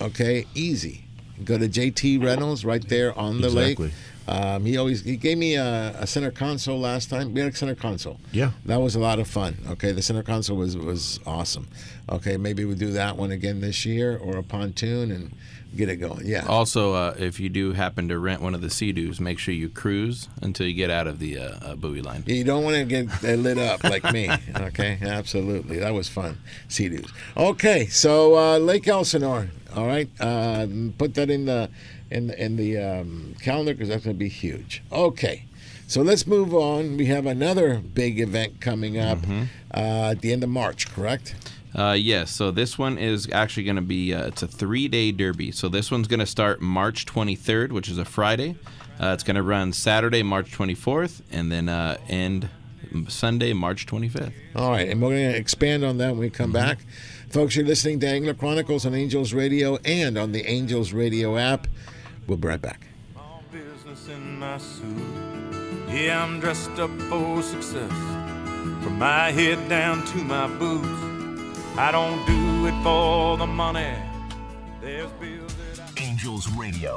okay, easy. Go to JT Reynolds right there on the Exactly. lake. Um, he always he gave me a, a center console last time. We had a center console. Yeah. That was a lot of fun. Okay, the center console was was awesome. Okay, maybe we'll do that one again this year or a pontoon and get it going. Yeah. Also, uh, if you do happen to rent one of the Sea-Doos, make sure you cruise until you get out of the uh, uh, buoy line. You don't want to get uh, lit up like me. Okay, absolutely. That was fun. Sea Doos. Okay, so uh, Lake Elsinore. All right, uh, put that in the in the, in the um, calendar because that's going to be huge. Okay, so let's move on. We have another big event coming up uh, at the end of March. Correct? Uh, yes, so this one is actually going to be uh, it's a three-day derby. So this one's going to start March 23rd, which is a Friday. Uh, it's going to run Saturday, March 24th, and then uh, end Sunday, March 25th. All right, and we're going to expand on that when we come back. Folks, you're listening to Angler Chronicles on Angels Radio and on the Angels Radio app. We'll be right back. business in my suit. Yeah, I'm dressed up for success. From my head down to my boots. I don't do it for the money. There's bills that I Angels Radio,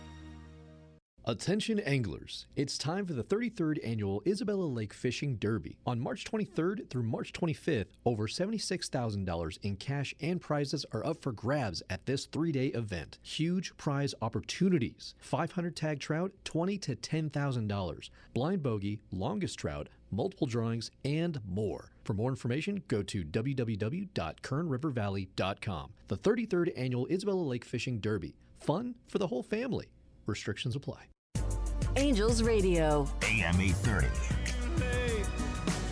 Attention anglers, it's time for the 33rd annual Isabella Lake Fishing Derby. On March 23rd through March 25th, over $76,000 in cash and prizes are up for grabs at this three day event. Huge prize opportunities 500 tag trout, 20 to $10,000, blind bogey, longest trout, multiple drawings, and more. For more information, go to www.kernrivervalley.com. The 33rd annual Isabella Lake Fishing Derby. Fun for the whole family. Restrictions apply. Angels Radio. AM 830.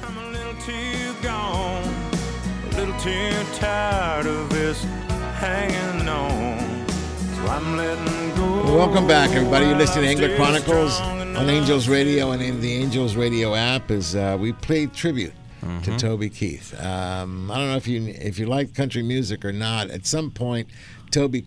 I'm a little too gone, a little too tired of this hanging on. So I'm letting go. Welcome back, everybody. You're listening to Angler Chronicles on Angels Radio and in the Angels Radio app. As uh, we played tribute to Toby Keith. Um, I don't know if you if you like country music or not. At some point, Toby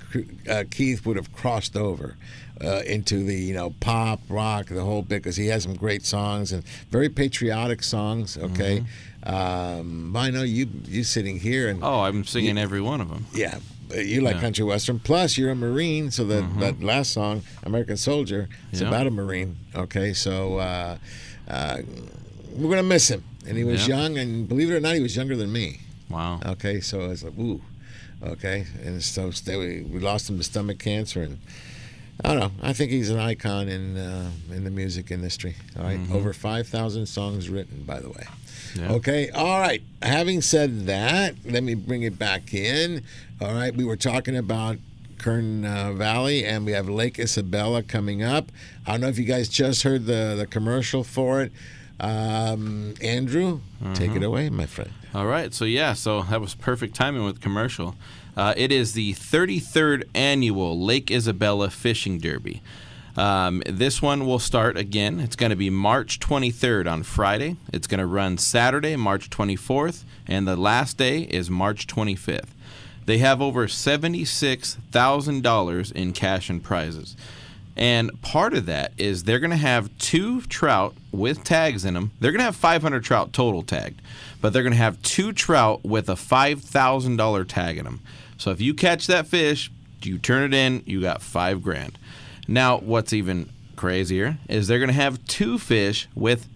uh, Keith would have crossed over. Uh, into the you know pop rock the whole bit because he has some great songs and very patriotic songs okay um, I know you you sitting here and Oh, I'm singing you- every one of them. yeah, you like Yeah. country western. Plus, you're a Marine, so that that last song, "American Soldier," is Yeah. about a Marine. Okay, so uh, uh, we're gonna miss him. And he was young, and believe it or not, he was younger than me. Wow. Okay, so it's like, ooh, okay, and so we, we lost him to stomach cancer, and I don't know. I think he's an icon in uh, in the music industry. All right? Mhm. over five thousand songs written, by the way. Yeah. Okay, all right. Having said that, let me bring it back in. All right, we were talking about Kern uh, Valley, and we have Lake Isabella coming up. I don't know if you guys just heard the the commercial for it. Um, Andrew, take it Mhm. away, my friend. All right, so yeah, so that was perfect timing with commercial. Uh, it is the 33rd annual Lake Isabella Fishing Derby. Um, this one will start again. It's going to be March 23rd on Friday. It's going to run Saturday, March 24th, and the last day is March 25th. They have over $76,000 in cash and prizes. And part of that is they're going to have two trout with tags in them. They're going to have 500 trout total tagged, but they're going to have two trout with a $5,000 tag in them. So if you catch that fish, you turn it in, you got five grand. Now, what's even crazier is they're going to have two fish with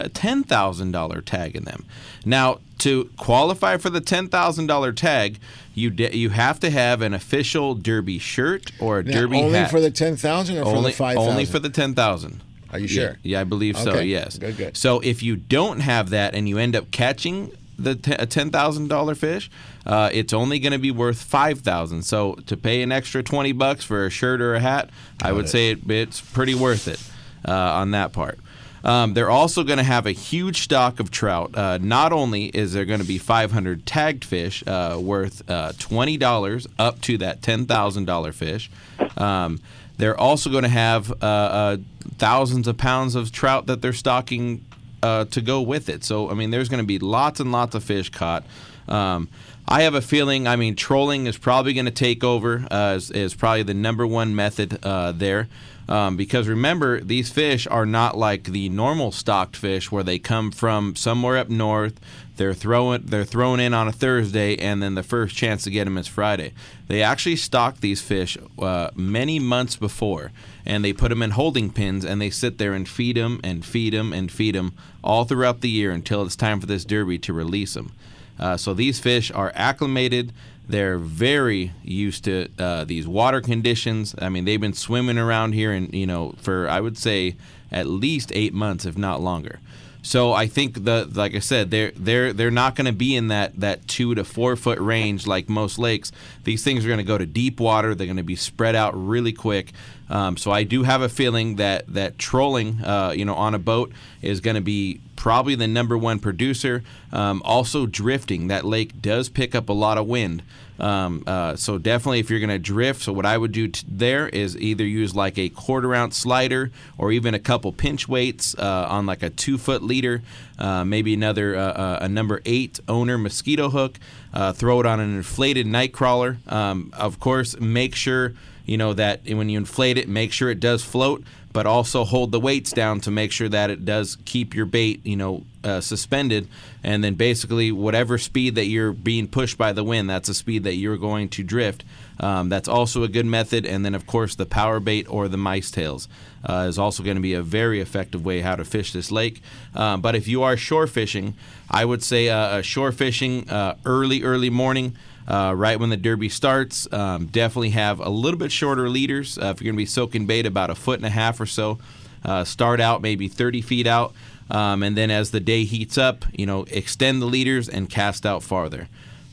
a $10,000 tag in them. Now, to qualify for the $10,000 tag, you de- you have to have an official Derby shirt or a Now, Derby only hat. for the ten thousand or for only, the five thousand? Only for the 10,000. Are you Yeah, sure? Yeah, I believe so, Okay, yes. good, good. So if you don't have that and you end up catching the t- a $10,000 fish, uh, it's only going to be worth 5000 So to pay an extra 20 bucks for a shirt or a hat, I would it. say it, it's pretty worth it uh, on that part. Um, they're also going to have a huge stock of trout. Uh, not only is there going to be 500 tagged fish uh, worth uh, $20 up to that $10,000 fish, um, they're also going to have uh, uh, thousands of pounds of trout that they're stocking uh, to go with it. So, I mean, there's going to be lots and lots of fish caught. Um, I have a feeling. I mean, trolling is probably going to take over. Uh, is, is probably the number one method uh, there. Um, because remember, these fish are not like the normal stocked fish where they come from somewhere up north. They're throwing they're thrown in on a Thursday, and then the first chance to get them is Friday. They actually stock these fish uh, many months before, and they put them in holding pens, and they sit there and feed them and feed them and feed them all throughout the year until it's time for this derby to release them. Uh, so these fish are acclimated. They're very used to uh, these water conditions. I mean, they've been swimming around here, and you know, for I would say at least eight months, if not longer. So I think the like I said, they're they're they're not going to be in that that two to four foot range like most lakes. These things are going to go to deep water. They're going to be spread out really quick. Um, so I do have a feeling that that trolling, uh, you know, on a boat is going to be probably the number one producer. Um, also drifting. That lake does pick up a lot of wind. Um, uh, so definitely, if you're going to drift, so what I would do t- there is either use like a quarter ounce slider or even a couple pinch weights uh, on like a two foot leader, uh, maybe another uh, uh, a number eight owner mosquito hook. Uh, throw it on an inflated night crawler. Um, of course, make sure you know that when you inflate it, make sure it does float but also hold the weights down to make sure that it does keep your bait, you know, uh, suspended. And then basically, whatever speed that you're being pushed by the wind, that's the speed that you're going to drift. Um, that's also a good method. And then, of course, the power bait or the mice tails uh, is also going to be a very effective way how to fish this lake. Um, but if you are shore fishing, I would say uh, shore fishing uh, early, early morning uh, right when the derby starts. Um, definitely have a little bit shorter leaders. Uh, if you're going to be soaking bait, about a foot and a half or so. Uh, start out maybe 30 feet out, um, and then as the day heats up, you know, extend the leaders and cast out farther.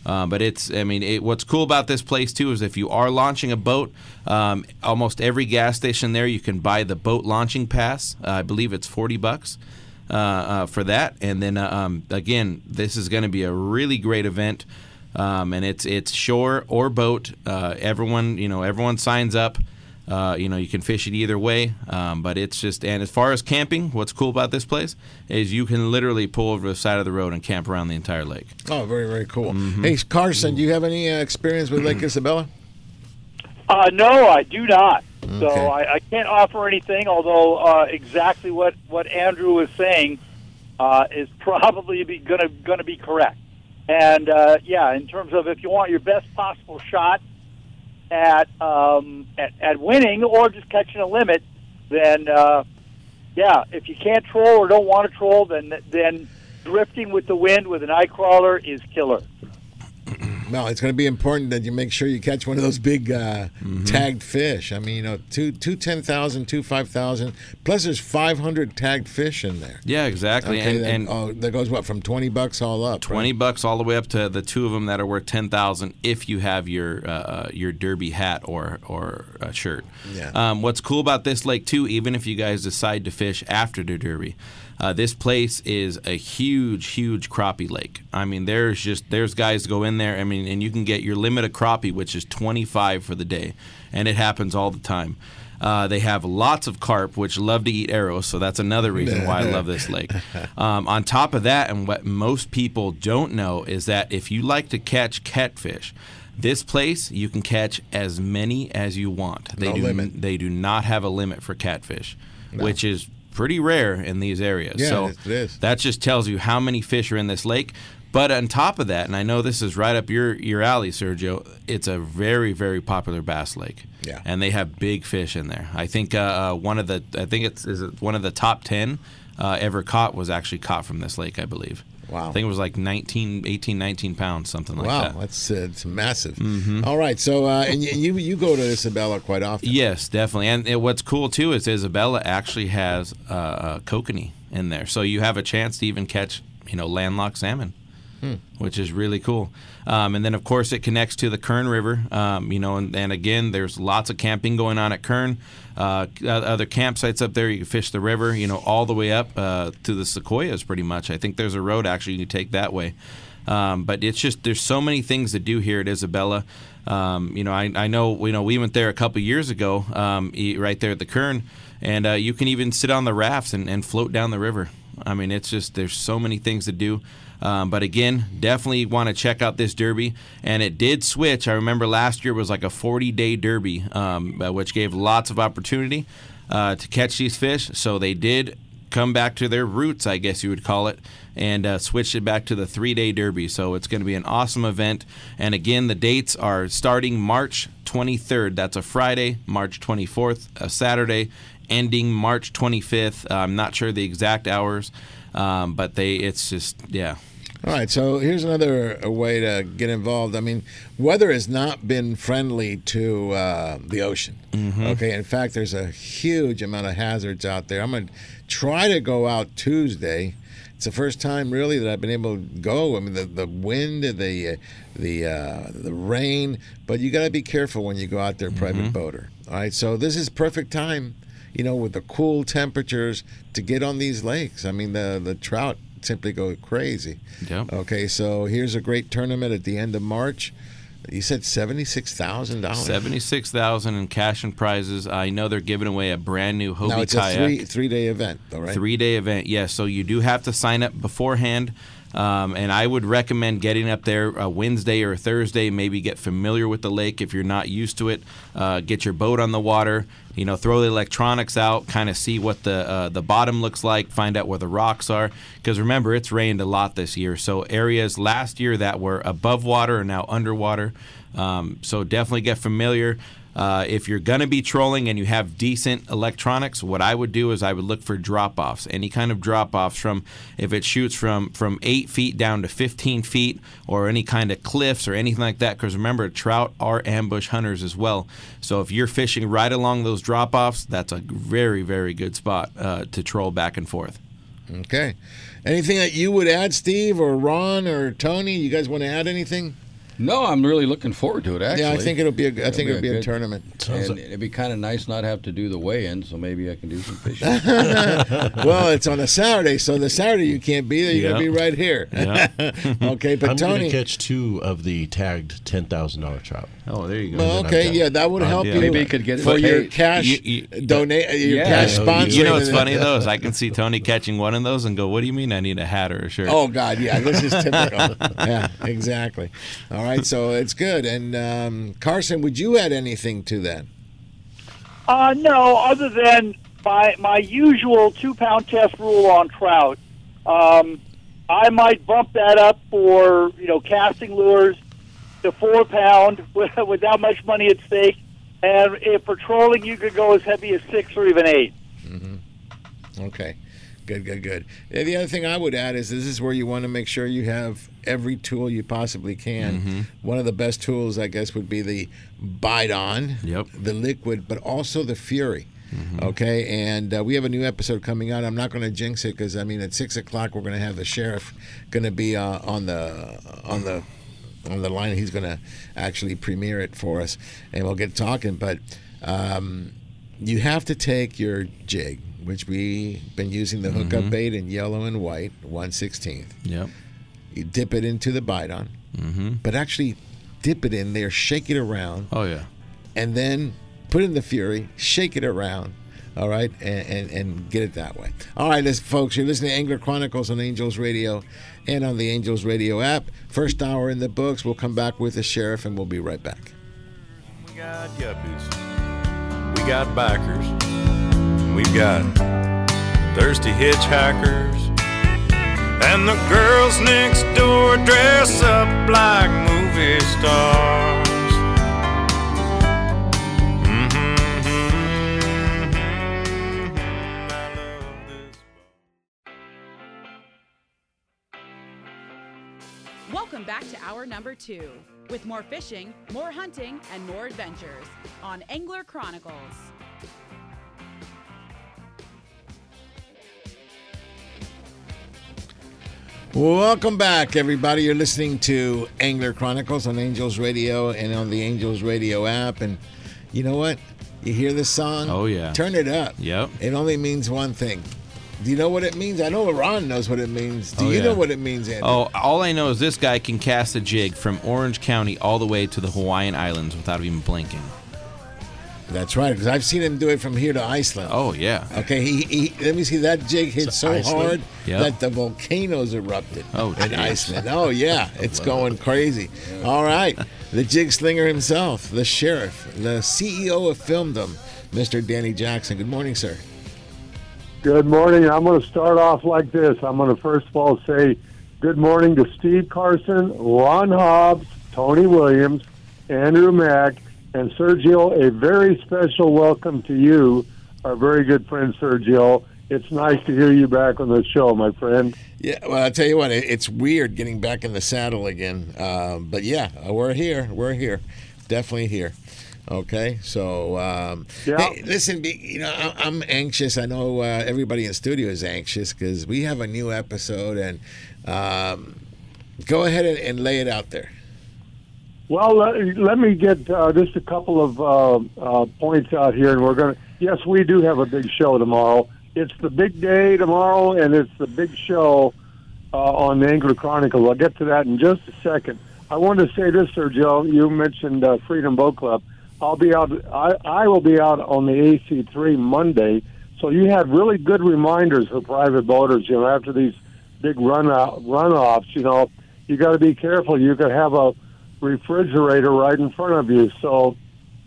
Uh, but it's, I mean, it, what's cool about this place too is if you are launching a boat, um, almost every gas station there you can buy the boat launching pass. Uh, I believe it's 40 bucks uh, uh, for that. And then uh, um, again, this is going to be a really great event. Um, and it's it's shore or boat. Uh, everyone you know everyone signs up. Uh, you know you can fish it either way, um, but it's just and as far as camping, what's cool about this place is you can literally pull over the side of the road and camp around the entire lake. Oh, very very cool. Hey Carson, do you have any uh, experience with Lake Isabella? Uh, no, I do not. So I, I can't offer anything. Although uh, exactly what, what Andrew was saying uh, is probably going to going to be correct. And uh, yeah, in terms of if you want your best possible shot at um, at, at winning or just catching a limit, then uh, yeah, if you can't troll or don't want to troll, then then drifting with the wind with an eye crawler is killer. No, it's going to be important that you make sure you catch one of those big uh, Mm-hmm. tagged fish. I mean, you know, two two ten thousand, two five thousand. Plus, there's five hundred tagged fish in there. Yeah, exactly. Okay, and, that, and oh, that goes what from twenty bucks all up. Twenty bucks all the way up to the two of them that are worth ten thousand if you have your uh, uh, your derby hat or or uh, shirt. Yeah. Um, what's cool about this lake too, even if you guys decide to fish after the derby, uh, this place is a huge, huge crappie lake. I mean, there's just there's guys go in there. I mean, and you can get your limit of crappie, which is 25 for the day, and it happens all the time. Uh, they have lots of carp, which love to eat arrows, so that's another reason why I love this lake. Um, on top of that, and what most people don't know is that if you like to catch catfish, this place you can catch as many as you want. They No do limit. they do not have a limit for catfish, which is pretty rare in these areas. Yeah, so it is. that just tells you how many fish are in this lake. But on top of that, and I know this is right up your your alley, Sergio, it's a very very popular bass lake. Yeah. and they have big fish in there. I think uh, uh, one of the I think it's is it one of the top ten uh, ever caught was actually caught from this lake. I believe. Wow. I think it was like 19, 18, 19 pounds, something like wow, that. Wow, that's uh, it's massive. Mhm. All right, so uh, and you, you go to Isabella quite often. Yes, definitely. And what's cool too is Isabella actually has uh, uh, kokanee in there, so you have a chance to even catch you know landlocked salmon, Hmm. which is really cool. Um, and then of course it connects to the Kern River. Um, you know, and, and again, there's lots of camping going on at Kern. Uh, uh, other campsites up there, you can fish the river. You know, all the way up uh, to the Sequoias, pretty much. I think there's a road actually you can take that way. Um, but it's just there's so many things to do here at Isabella. Um, you know, I, I know you know we went there a couple years ago, um, right there at the Kern, and uh, you can even sit on the rafts and, and float down the river. I mean, it's just there's so many things to do. Um, but again, definitely want to check out this derby. And it did switch. I remember last year was like a 40 day derby, um, uh, which gave lots of opportunity uh, to catch these fish. So they did come back to their roots, I guess you would call it, and uh, switched it back to the three day derby. So it's going to be an awesome event. And again, the dates are starting March 23rd. That's a Friday, March 24th, a Saturday, ending March 25th. Uh, I'm not sure the exact hours, um, but they it's just, yeah. All right, so here's another uh, way to get involved. I mean, weather has not been friendly to uh, the ocean. Mhm. Okay, in fact, there's a huge amount of hazards out there. I'm going to try to go out Tuesday. It's the first time really that I've been able to go. I mean, the, the wind, the uh, the uh, the rain, but you got to be careful when you go out there, private boater. All right, so this is perfect time, you know, with the cool temperatures to get on these lakes. I mean, the the trout simply go crazy. Yep. Okay, so here's a great tournament at the end of March. You said seventy six thousand dollars. Seventy-six thousand in cash and prizes. I know they're giving away a brand new Hobie Now it's kayak. a three three day event, though, right? Three day event, yes. So you do have to sign up beforehand. Um, and I would recommend getting up there a Wednesday or Thursday, maybe get familiar with the lake if you're not used to it. Uh, get your boat on the water, you know, throw the electronics out, kind of see what the uh, the bottom looks like, find out where the rocks are. Because remember, it's rained a lot this year. So areas last year that were above water are now underwater. Um, so definitely get familiar. Uh, if you're going to be trolling and you have decent electronics, what I would do is I would look for drop offs. Any kind of drop offs from if it shoots from from eight feet down to 15 feet, or any kind of cliffs or anything like that. Because remember, trout are ambush hunters as well. So if you're fishing right along those drop offs, that's a very very good spot uh, to troll back and forth. Okay. Anything that you would add, Steve or Ron or Tony? You guys want to add anything? No, I'm really looking forward to it. Actually, Yeah, I think it'll be a- I think it'll be a good- tournament. And it'd be kind of nice not have to do the weigh-in, so maybe I can do some fishing. well, it's on a Saturday, so the Saturday you can't be there. You're gonna be right here. Hmm. okay, but I'm Tony, going to catch two of the tagged ten thousand dollar trout. Oh, there you Well, okay, yeah, that would uh, help you. We could get for your cash donate, your cash sponsor. You know what's funny though is I can see Tony catching one of those and go, "What do you mean I need a hat or a shirt?" Oh God, yeah, this is typical. yeah, exactly. All right, so it's good. And um, Carson, would you add anything to that? Uh, no, other than my my usual two pound test rule on trout. Um, I might bump that up for you know casting lures to four pound with- without much money at stake. And if for trolling, you could go as heavy as six or even eight. Okay, good, good, good. The other thing I would add is this is where you want to make sure you have every tool you possibly can. Mhm. One of the best tools, I guess, would be the Bite On, yep. the liquid, but also the Fury. Okay, and uh, we have a new episode coming out. I'm not going to jinx it because I mean at six o'clock we're going to have the sheriff going to be uh, on the on the on the line. He's going to actually premiere it for us, and we'll get talking. But um, you have to take your jig, which we've been using the hookup Mhm. bait in yellow and white, one sixteenth. Yep. You dip it into the bite on, Mm-hmm. but actually dip it in there, shake it around. Oh yeah. And then put in the fury, shake it around. All right, and, and, and get it that way. All right, listen, folks, you're listening to Angler Chronicles on Angels Radio and on the Angels Radio app. First hour in the books. We'll come back with the sheriff, and we'll be right back. We got yuppies. We got bikers. We've got thirsty hitchhikers. And the girls next door dress up like movie stars. Welcome back to hour number two with more fishing, more hunting, and more adventures on Angler Chronicles. Welcome back, everybody. You're listening to Angler Chronicles on Angels Radio and on the Angels Radio app. And you know what? You hear this song? Oh, yeah. Turn it up. Yep. It only means one thing. Do you know what it means? I know Ron knows what it means. Do Oh, you yeah. know what it means, Andy? Oh, all I know is this guy can cast a jig from Orange County all the way to the Hawaiian Islands without even blinking. That's right, because I've seen him do it from here to Iceland. Oh yeah. Okay, he, he let me see that jig hit so Iceland? hard Yep. that the volcanoes erupted. Oh, in geez. Iceland. Oh yeah, it's going crazy. All right, the jig slinger himself, the sheriff, the CEO of Filmdom, Mr. Danny Jackson. Good morning, sir. Good morning. I'm going to start off like this. I'm going to first of all say good morning to Steve Carson, Ron Hobbs, Tony Williams, Andrew Mack, and Sergio. A very special welcome to you, our very good friend Sergio. It's nice to hear you back on the show, my friend. Yeah, well, I'll tell you what, it's weird getting back in the saddle again. Um, but yeah, uh, we're here. We're here. Definitely here. Okay, so um, Yeah. hey, listen, you know, I'm anxious. I know uh, everybody in the studio is anxious because we have a new episode, and um, go ahead and, and lay it out there. Well, let, me get uh, just a couple of uh, uh, points out here, and we're going to. Yes, we do have a big show tomorrow. It's the big day tomorrow, and it's the big show uh, on the Angler Chronicles. I'll get to that in just a second. I want to say this, Sergio. You mentioned uh, Freedom Boat Club. I'll be out. I, I will be out on the AC3 Monday. So you had really good reminders for private boaters. You know, after these big run out, runoffs, you know, you got to be careful. You could have a refrigerator right in front of you, so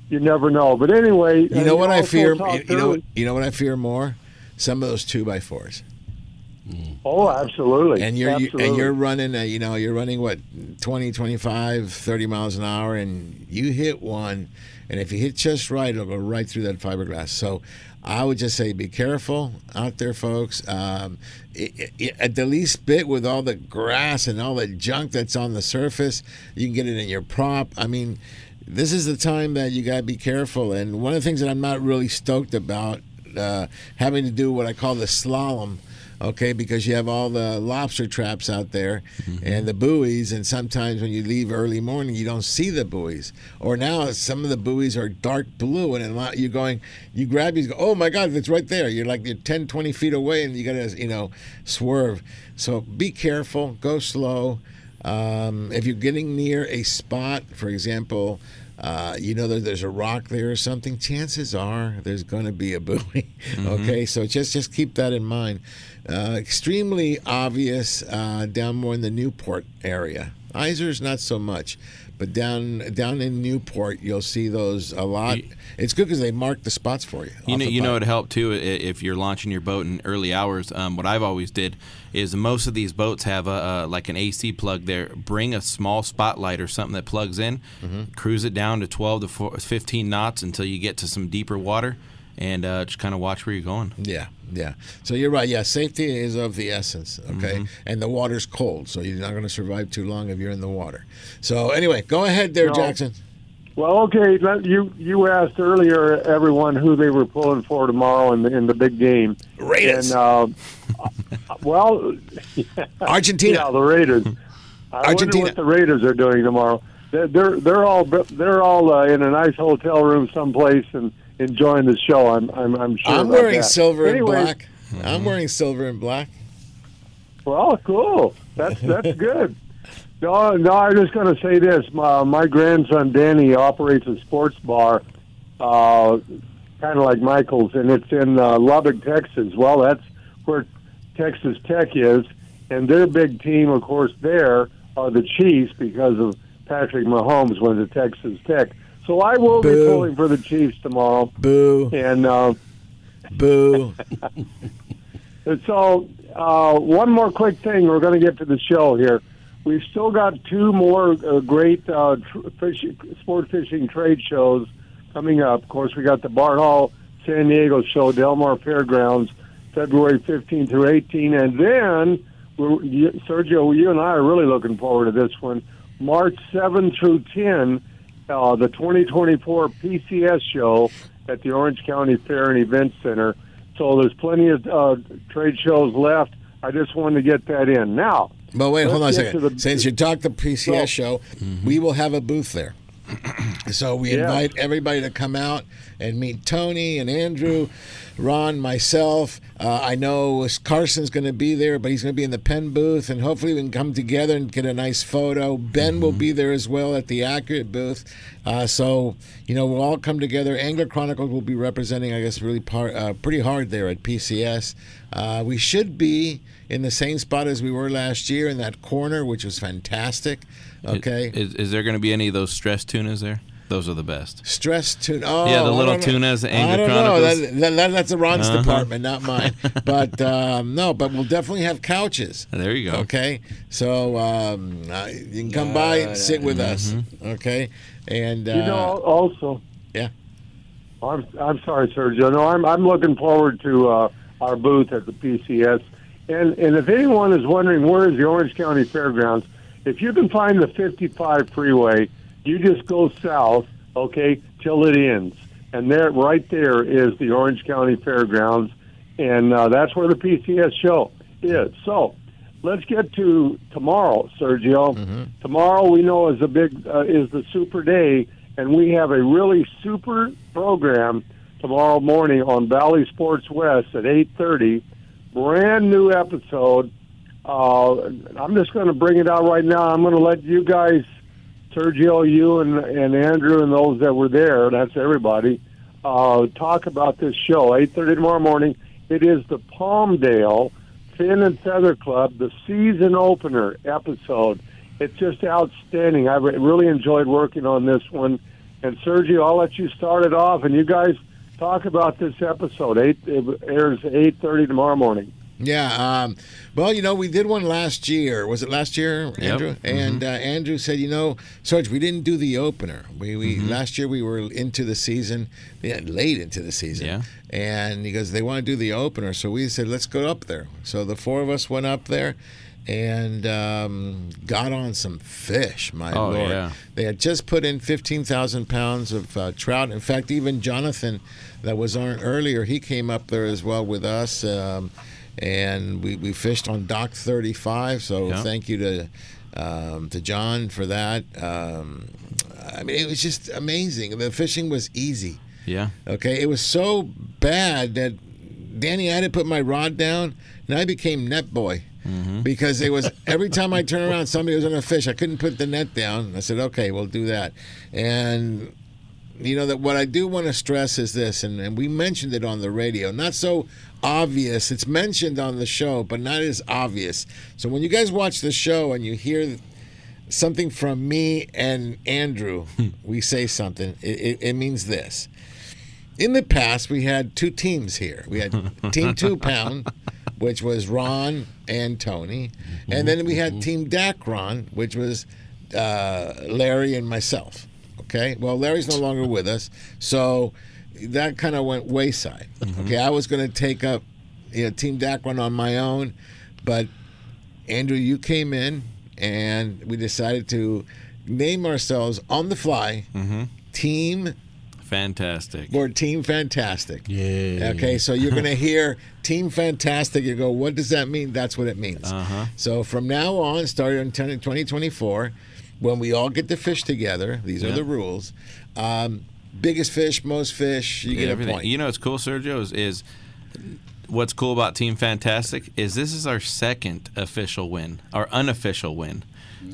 you never know. But anyway, You know what I fear? You, you know, you know what I fear more? Some of those two by fours. Oh, absolutely. And you're you, absolutely. and you're running, uh, you know, you're running what 20, 25, 30 miles an hour, and you hit one, and if you hit just right, it'll go right through that fiberglass. So, I would just say, be careful out there, folks. Um, i i at the least bit, with all the grass and all the junk that's on the surface, you can get it in your prop. I mean, this is the time that you got to be careful. And one of the things that I'm not really stoked about uh, having to do what I call the slalom okay because you have all the lobster traps out there and the buoys and sometimes when you leave early morning you don't see the buoys. Or now some of the buoys are dark blue and a lot you're going you grab these go oh my god it's right there. You're like you're 10 20 feet away and you gotta you know swerve. So be careful go slow. Um, if you're getting near a spot for example uh, you know that there's a rock there or something chances are there's going to be a buoy okay? So just just keep that in mind uh, extremely obvious uh, down more in the newport area Izor's not so much but down down in newport you'll see those a lot it's good because they mark the spots for you You know, you know, it'd help too if you're launching your boat in early hours. Um, what I've always did is most of these boats have a, like an AC plug there. Bring a small spotlight or something that plugs in. Mhm. Cruise it down to 12 to 4, 15 knots until you get to some deeper water, and uh, just kind of watch where you're going. Yeah, yeah. So you're right. Yeah, safety is of the essence. Okay, Mhm. and the water's cold, so you're not going to survive too long if you're in the water. So anyway, go ahead there, No. Jackson. Well, okay. You you asked earlier, everyone, who they were pulling for tomorrow in the in the big game. Raiders. And uh, well, Argentina. Yeah, the Raiders. I Argentina. wonder what the Raiders are doing tomorrow. They're they're, they're all they're all uh, in a nice hotel room someplace and enjoying the show. I'm I'm I'm sure. I'm wearing that. silver Anyway, and black. I'm wearing silver and black. Well, cool. That's that's good. No, no. I'm just going to say this. My, my grandson Danny operates a sports bar, uh, kind of like Michael's, and it's in uh, Lubbock, Texas. Well, that's where Texas Tech is, and their big team, of course, there are the Chiefs because of Patrick Mahomes went to Texas Tech. So I will be pulling for the Chiefs tomorrow. Boo. And uh, boo. And so, uh, one more quick thing. We're going to get to the show here. We've still got two more uh, great uh, tr- fish, sport fishing trade shows coming up. Of course, we got the Bart Hall San Diego show, Del Mar Fairgrounds, February 15 through 18, and then we're, Sergio, you and I are really looking forward to this one. March 7 through 10, uh, the 2024 PCS show at the Orange County Fair and Event Center. So there's plenty of uh, trade shows left. I just wanted to get that in. Now, But wait, hold on a second. the- Since you talked the PCS So- show, we will have a booth there. So we Yeah. invite everybody to come out and meet Tony and Andrew, Ron, myself. Uh, I know Carson's going to be there, but he's going to be in the Penn booth, and hopefully we can come together and get a nice photo. Ben will be there as well at the Accurate booth. Uh, so you know we'll all come together. Angler Chronicles will be representing, I guess, really par, uh, pretty hard there at PCS. Uh, we should be in the same spot as we were last year in that corner, which was fantastic. Okay. Is, is there going to be any of those stress tunas there? Those are the best. Stress tuna. Oh, Yeah, the little don't tunas, the I Angler don't know. Chronicles. That, that, that- that's the Ron's Uh-huh. department, not mine. But um, no, but we'll definitely have couches. There you go. Okay, so um, uh, you can come by and sit with us. Okay, and uh, You know, also. Yeah. I'm I'm sorry, Sergio. No, I'm I'm looking forward to uh, our booth at the PCS. And and if anyone is wondering where is the Orange County Fairgrounds, if you can find the 55 freeway, you just go south, okay, till it ends, and there, right there, is the Orange County Fairgrounds, and uh, that's where the PCS show is. So. Let's get to tomorrow, Sergio. Tomorrow we know is a big uh, is the super day, and we have a really super program tomorrow morning on Bally Sports West at eight thirty. Brand new episode. Uh, I'm just going to bring it out right now. I'm going to let you guys, Sergio, you and and Andrew and those that were there. That's everybody. Uh, talk about this show. Eight thirty tomorrow morning. It is the Palmdale Fin and Feather Club, the season opener episode. It's just outstanding. I re- really enjoyed working on this one. And Sergio, I'll let you start it off, and you guys talk about this episode. Eight it airs eight thirty tomorrow morning. Yeah. Um, well, you know, we did one last year. Was it last year, Andrew? And uh, Andrew said, you know, Serge, we didn't do the opener. We, we last year we were into the season, yeah, late into the season. Yeah. And he goes, they want to do the opener, so we said, let's go up there. So the four of us went up there. And um, got on some fish, my Oh, lord. yeah. They had just put in 15,000 pounds of uh, trout. In fact, even Jonathan, that was on earlier, he came up there as well with us. Um, and we, we fished on Dock 35. So Yeah. thank you to um, to John for that. Um, I mean, it was just amazing. The fishing was easy. Yeah. Okay, it was so bad that Danny, I had to put my rod down, and I became net boy because it was every time I turn around, somebody was on a fish. I couldn't put the net down. I said, "Okay, we'll do that." And you know that what I do want to stress is this, and, and we mentioned it on the radio. Not so obvious. It's mentioned on the show, but not as obvious. So when you guys watch the show and you hear something from me and Andrew, hmm. we say something. It, it, it means this. In the past, we had two teams here. We had Team Two Pound, which was Ron and Tony, and mm-hmm. then we had mm-hmm. Team Dacron, which was uh, Larry and myself. Okay, well, Larry's no longer with us, so that kind of went wayside. Okay, I was going to take up you know, Team Dacron on my own, but Andrew, you came in, and we decided to name ourselves on the fly Team Fantastic. or Team Fantastic. Yeah. Okay, so you're going to hear Team Fantastic. You go, what does that mean? That's what it means. Uh-huh. So from now on, starting in 2024, when we all get to fish together, these are the rules. Um, biggest fish, most fish, you get a point. You know what's cool, Sergio, is, is what's cool about Team Fantastic is this is our second official win, our unofficial win,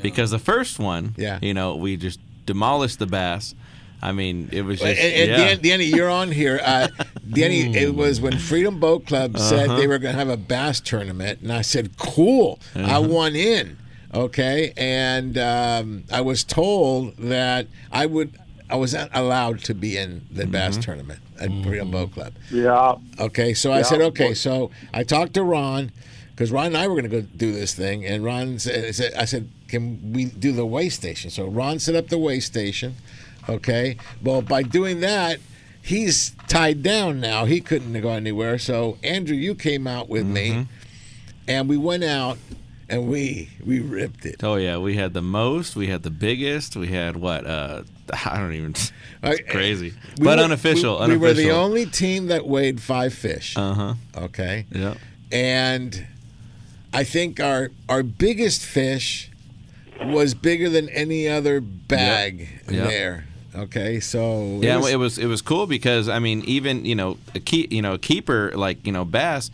because the first one, Yeah. you know, we just demolished the bass. I mean, it was just and yeah. Dan- Danny, you're on here. Uh, Danny, it was when Freedom Boat Club said Uh-huh. they were going to have a bass tournament, and I said, "Cool, I Uh-huh. want in." Okay, and um, I was told that I would, I was not allowed to be in the mm-hmm. bass tournament at mm-hmm. Freedom Boat Club. Yeah. Okay, so I said, okay. So I talked to Ron because Ron and I were going to go do this thing, and Ron said, said- I said, can we do the weigh station? So Ron set up the weigh station. Okay, well by doing that, he's tied down now. He couldn't go anywhere. So Andrew, you came out with me, mm-hmm. and we went out and we we ripped it. Oh yeah, we had the most, we had the biggest, we had what? Uh, I don't even. It's crazy, We but were- unofficial. We, we were the only team that weighed five fish. Uh huh. Okay. Yeah. and I think our our biggest fish was bigger than any other bag Yep. there. Okay, so Yeah, it was- it was it was cool because I mean, even you know, a key, you know, a keeper like you know bass.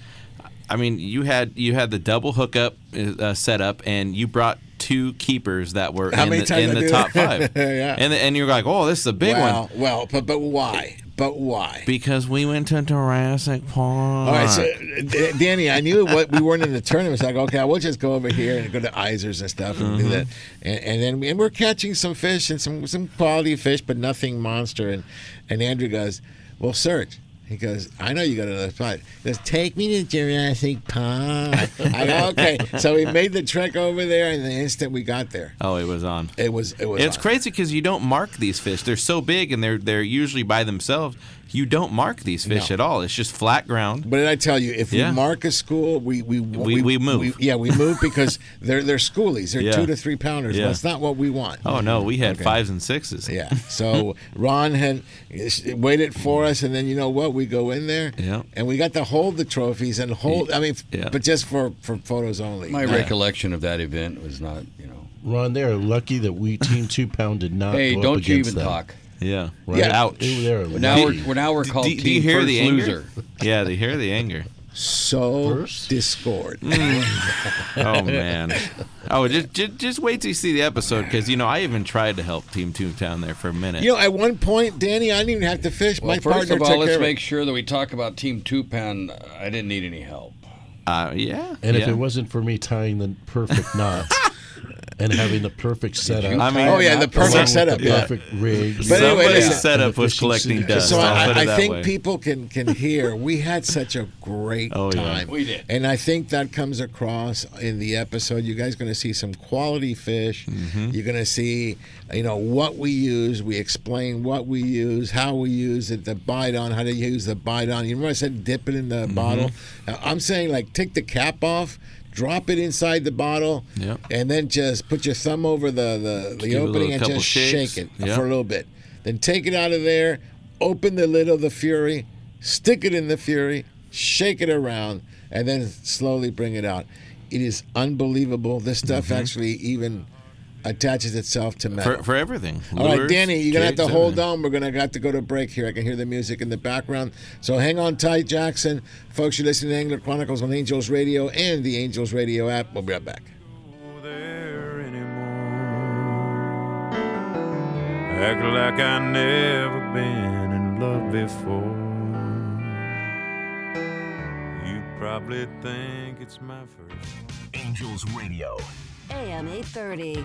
I mean, you had you had the double hookup uh, set up, and you brought two keepers that were How in the, in I the do top five. Yeah. And and you're like, oh, this is a big well, one Well, but but why? But why? because we went to Jurassic Park. All right, so D- Danny, I knew what we weren't in the tournament. It's like, okay, we'll just go over here and go to Izor's and stuff and do Mhm. that, and, and then we, and we're catching some fish and some some quality fish, but nothing monster. And and Andrew goes, well, Serge. He goes, I know you got another spot. He goes, take me to Jurassic Park. I go, okay. So we made the trek over there, and the instant we got there, Oh, it was on. it was it was. It's on. crazy because you don't mark these fish. They're so big and they're they're usually by themselves. You don't mark these fish No. at all. It's just flat ground. But did I tell you, if Yeah. we mark a school, we we We- we move. yeah, we move because they're they're schoolies. They're Yeah. two to three pounders. Yeah. That's not what we want. Oh no, we had Okay. fives and sixes. Yeah. So Ron had waited for us, and then you know what? We go in there, Yeah. and we got to hold the trophies and hold. I mean, Yeah. but just for for photos only. My Not- recollection of that event was not, you know. Ron, they're lucky that we Team Two Pound did not. Hey, go don't up you against even them. talk. Yeah. Right? Yeah. Ouch. They were now we're, we're now we're do- called do, Team do you hear First the anger? Loser. Yeah, they hear the anger. So discord. Oh man. Oh, just, just just wait till you see the episode because you know I even tried to help Team Two Pound there for a minute. You know, at one point, Danny, I didn't even have to fish. Well, My first partner of all, took let's care make sure that we talk about Team Two Pound. I didn't need any help. Uh, yeah. And if it wasn't for me tying the perfect knots and having the perfect setup, I mean- Oh, yeah, the perfect along with setup, the yeah. perfect rig. But anyway, Somebody's listen. setup was collecting suit. dust. So I'll put it I, I think way. people can can hear. We had such a great Oh, yeah. time. We did. and I think that comes across in the episode. You guys are going to see some quality fish. Mm-hmm. You're going to see, you know, what we use. We explain what we use, how we use it, the bite on, how to use the bite on. You remember I said dip it in the Mm-hmm. bottle. I'm saying like take the cap off. Drop it inside the bottle, Yep. and then just put your thumb over the the, the Give it a opening and just shakes. shake it Yep. for a little bit. Then take it out of there, open the lid of the Fury, stick it in the Fury, shake it around, and then slowly bring it out. It is unbelievable. This stuff Mm-hmm. actually even attaches itself to metal. for, for everything. All right, Danny, you're gonna have to hold everything. on. We're gonna have to go to break here. I can hear the music in the background, so hang on tight, Jackson. Folks, you're listening to Angler Chronicles on Angels Radio and the Angels Radio app. We'll be right back. Act like I never been in love before. You probably think it's my first. Angels Radio. AM 830.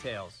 details.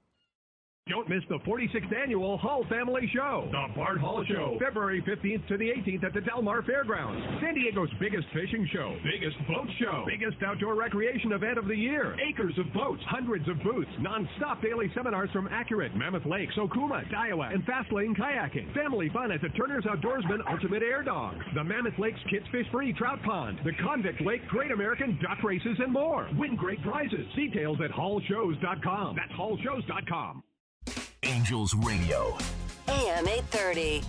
Don't miss the 46th annual Hull Family Show. The Bart Hall Show, February 15th to the 18th at the Del Mar Fairgrounds. San Diego's biggest fishing show, biggest boat show, biggest outdoor recreation event of the year. Acres of boats, hundreds of booths, non-stop daily seminars from Accurate, Mammoth Lakes, Okuma, Daiwa, and Fastlane Kayaking. Family fun at the Turner's Outdoorsman Ultimate Air Dogs. The Mammoth Lakes Kids Fish Free Trout Pond. The Convict Lake Great American Duck Races and more. Win great prizes. Details at hallshows.com. That's hallshows.com. Angels Radio. AM 830.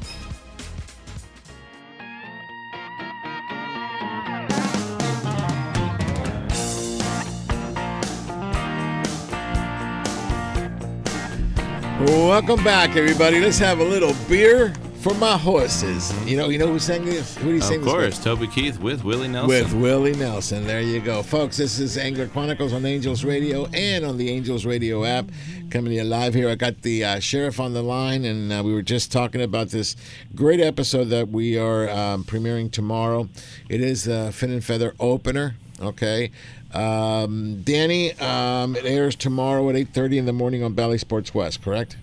Welcome back, everybody. Let's have a little beer for my horses. You know, you know who sang this? Who did he sing Of with? course, Toby Keith with Willie Nelson. With Willie Nelson. There you go. Folks, this is Angler Chronicles on Angels Radio and on the Angels Radio app. Coming to you live here. I got the uh, sheriff on the line, and uh, we were just talking about this great episode that we are um, premiering tomorrow. It is the Fin and Feather opener. Okay. Um, Danny, um, it airs tomorrow at 8.30 in the morning on Bally Sports West, correct?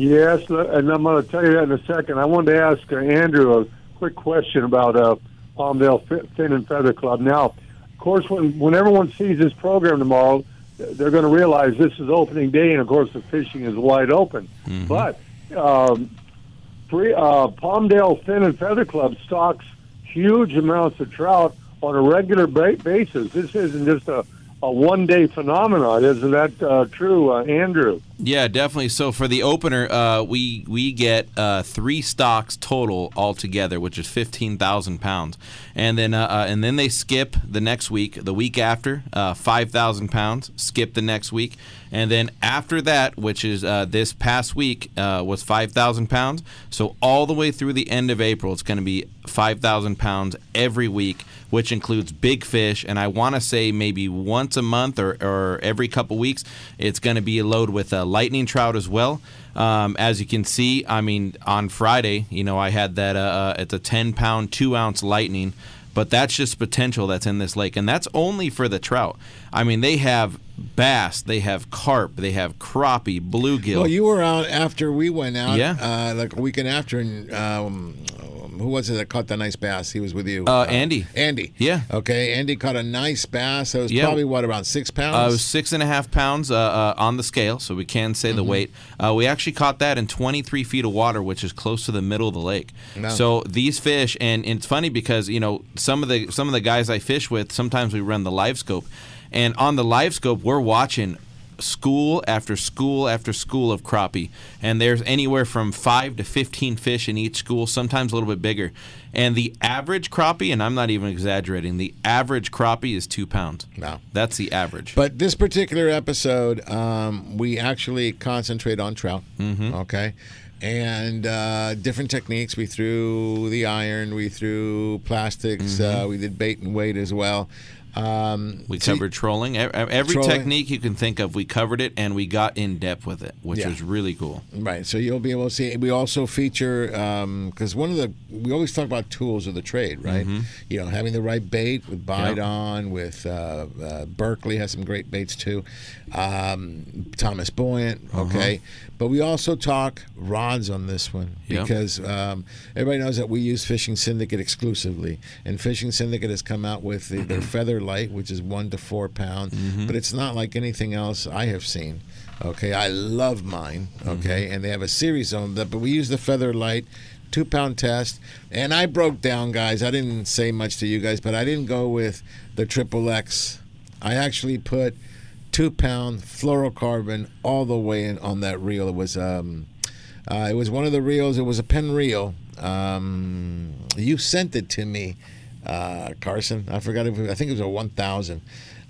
Yes, and I'm going to tell you that in a second. I wanted to ask uh, Andrew a quick question about uh, Palmdale Fi- Fin and Feather Club. Now, of course, when when everyone sees this program tomorrow, they're going to realize this is opening day, and of course, the fishing is wide open. But um, free, uh, Palmdale Fin and Feather Club stocks huge amounts of trout on a regular ba- basis. This isn't just a, a one day phenomenon, isn't that uh, true, uh, Andrew? Yeah, definitely. So for the opener, uh, we we get uh, three stocks total altogether, which is fifteen thousand pounds, and then uh, uh, and then they skip the next week, the week after, uh, five thousand pounds. Skip the next week, and then after that, which is uh, this past week, was five thousand pounds. So all the way through the end of April, it's going to be five thousand pounds every week, which includes big fish. And I want to say maybe once a month or, or every couple weeks, it's going to be a load with uh, lightning trout as well. Um, as you can see, I mean, on Friday, you know, I had that. Uh, uh, it's a 10 pound, two ounce lightning, but that's just potential that's in this lake, and that's only for the trout. I mean, they have bass, they have carp, they have crappie, bluegill. Well, you were out after we went out. Yeah. Uh, like a weekend after, and um, who was it that caught the nice bass? He was with you. Uh, Andy. Andy. Yeah. Okay. Andy caught a nice bass. It was Yeah. probably what around six pounds. Uh, it was six and a half pounds uh, uh, on the scale, so we can say the Mhm. weight. Uh, we actually caught that in 23 feet of water, which is close to the middle of the lake. Wow. So these fish, and, and it's funny because you know some of the some of the guys I fish with, sometimes we run the live scope, and on the live scope we're watching school after school after school of crappie and there's anywhere from 5 to 15 fish in each school sometimes a little bit bigger and the average crappie and i'm not even exaggerating the average crappie is two pounds wow that's the average But this particular episode, um, we actually concentrate on trout. Mhm. Okay. And uh, different techniques. We threw the iron, we threw plastics, Mhm. uh, we did bait and weight as well. Um, We so- covered trolling. Every Trolling. technique you can think of, we covered it, and we got in depth with it, which Yeah. was really cool. Right, so you'll be able to see. We also feature because one of the we always talk about tools of the trade, right? Mhm. You know, having the right bait with bite Yeah. on, with uh, uh, Berkley has some great baits too. Um, Thomas Buoyant, Uh-huh. okay, but we also talk rods on this one Yeah. because um, everybody knows that we use Fishing Syndicate exclusively, and Fishing Syndicate has come out with the, their Feather Light, which is one to four pounds, Mhm. but it's not like anything else I have seen. Okay, I love mine. Okay, and they have a series on that, but we use the Feather Light. Two pound test, and I broke down, guys. I didn't say much to you guys, but I didn't go with the triple X. I actually put two pound fluorocarbon all the way in on that reel. It was um, uh, it was one of the reels. It was a Penn reel. Um, you sent it to me, uh, Carson. I forgot if it, I think it was a one thousand.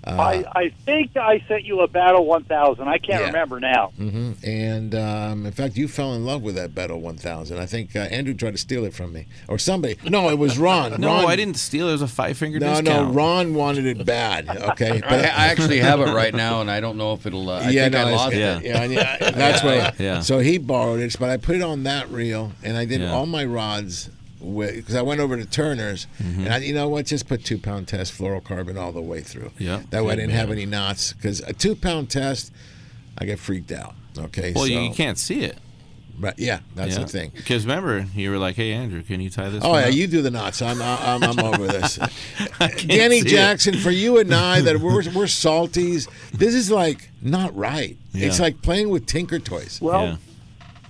Uh, I, I think I sent you a Battle 1000. I can't Yeah. remember now. hmm And um, in fact, you fell in love with that Battle 1000. I think uh, Andrew tried to steal it from me, or somebody. No, it was Ron. No, Ron, I didn't steal. It It was a five finger No, discount. no, Ron wanted it bad. Okay, I, I actually have it right now, and I don't know if it'll. Uh, I yeah, think no, I lost yeah, it. yeah, yeah, that's what. Yeah. So he borrowed it, but I put it on that reel, and I did Yeah. all my rods because I went over to Turner's, Mhm. and I, you know what, just put two pound test fluorocarbon all the way through. Yeah. That way I didn't have any knots because a two pound test, I get freaked out. Okay. Well, so, you, you can't see it. Right. Yeah, that's the thing. Because remember, you were like, "Hey, Andrew, can you tie this?" Oh yeah, up?" you do the knots. I'm I'm, I'm over this. Danny see it. Jackson, for you and I, that we're we're salties. This is like not right. It's like playing with Tinker toys. Well,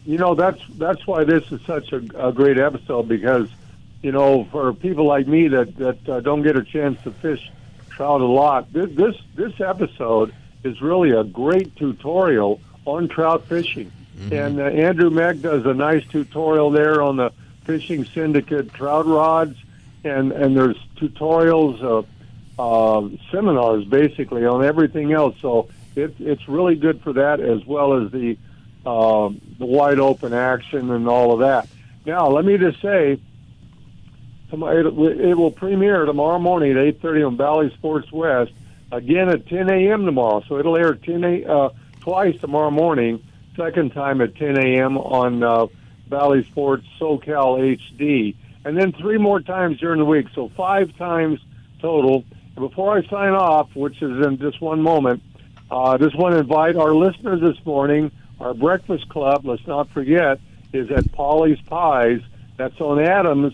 you know that's that's why this is such a, a great episode because you know for people like me that that uh, don't get a chance to fish trout a lot, this this, this episode is really a great tutorial on trout fishing. And uh, Andrew Meg does a nice tutorial there on the Fishing Syndicate trout rods, and and there's tutorials, uh, uh, seminars basically on everything else. So it, it's really good for that as well as the um, the wide open action and all of that. Now, let me just say, it, will premiere tomorrow morning at 8:30 on Bally Sports West. Again at 10 a.m. tomorrow, so it'll air 10 a, uh, twice tomorrow morning. Second time at 10 a.m. on uh, Bally Sports SoCal HD, and then three more times during the week. So five times total. And before I sign off, which is in just one moment, uh, just want to invite our listeners this morning. Our breakfast club, let's not forget, is at Polly's Pies. That's on Adams,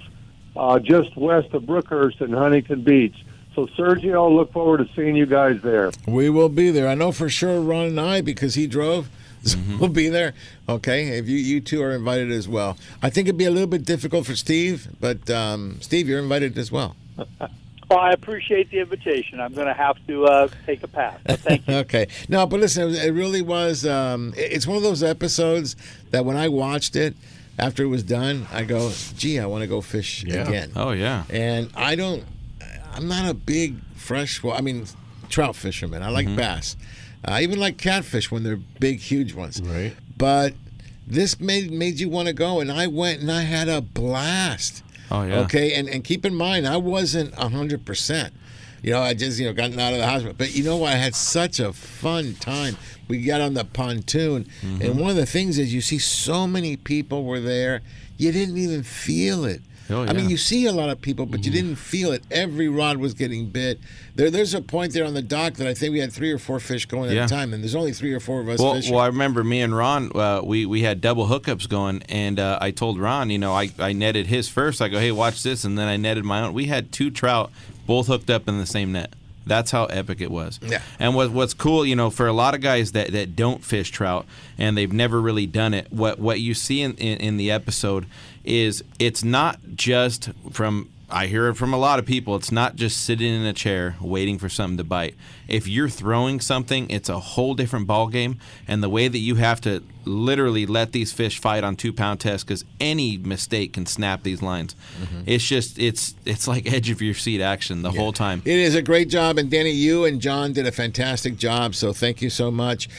uh, just west of Brookhurst and Huntington Beach. So, Sergio, I look forward to seeing you guys there. We will be there. I know for sure Ron and I, because he drove, so we'll be there. Okay, if you you two are invited as well. I think it'd be a little bit difficult for Steve, but um, Steve, you're invited as well. Well, I appreciate the invitation. I'm going to have to uh, take a pass. But thank you. okay. No, but listen, it, really was. Um, it's one of those episodes that when I watched it after it was done, I go, "Gee, I want to go fish Yeah. again." Oh, yeah. And I don't. I'm not a big fresh. Well, I mean, trout fisherman. I like Mhm. bass. I even like catfish when they're big, huge ones. Right. But this made made you want to go, and I went and I had a blast. Oh, yeah. Okay, and and keep in mind, I wasn't hundred percent. You know, I just you know gotten out of the hospital, but you know what? I had such a fun time. We got on the pontoon, Mm-hmm. and one of the things is you see so many people were there. You didn't even feel it. Oh, I mean, you see a lot of people, but you didn't feel it. Every rod was getting bit. There, there's a point there on the dock that I think we had three or four fish going at Yeah. a time, and there's only three or four of us Well, fishing. well, I remember me and Ron, uh, we we had double hookups going, and uh, I told Ron, you know, I, I netted his first. I go, hey, watch this, and then I netted my own. We had two trout, both hooked up in the same net. That's how epic it was. Yeah. And what what's cool, you know, for a lot of guys that, that don't fish trout and they've never really done it, what what you see in, in, in the episode is it's not just from I hear it from a lot of people. It's not just sitting in a chair waiting for something to bite. If you're throwing something, it's a whole different ball game. And the way that you have to literally let these fish fight on two pound tests, because any mistake can snap these lines. Mm-hmm. It's just it's it's like edge of your seat action the whole time. It is a great job, and Danny, you and John did a fantastic job. So thank you so much.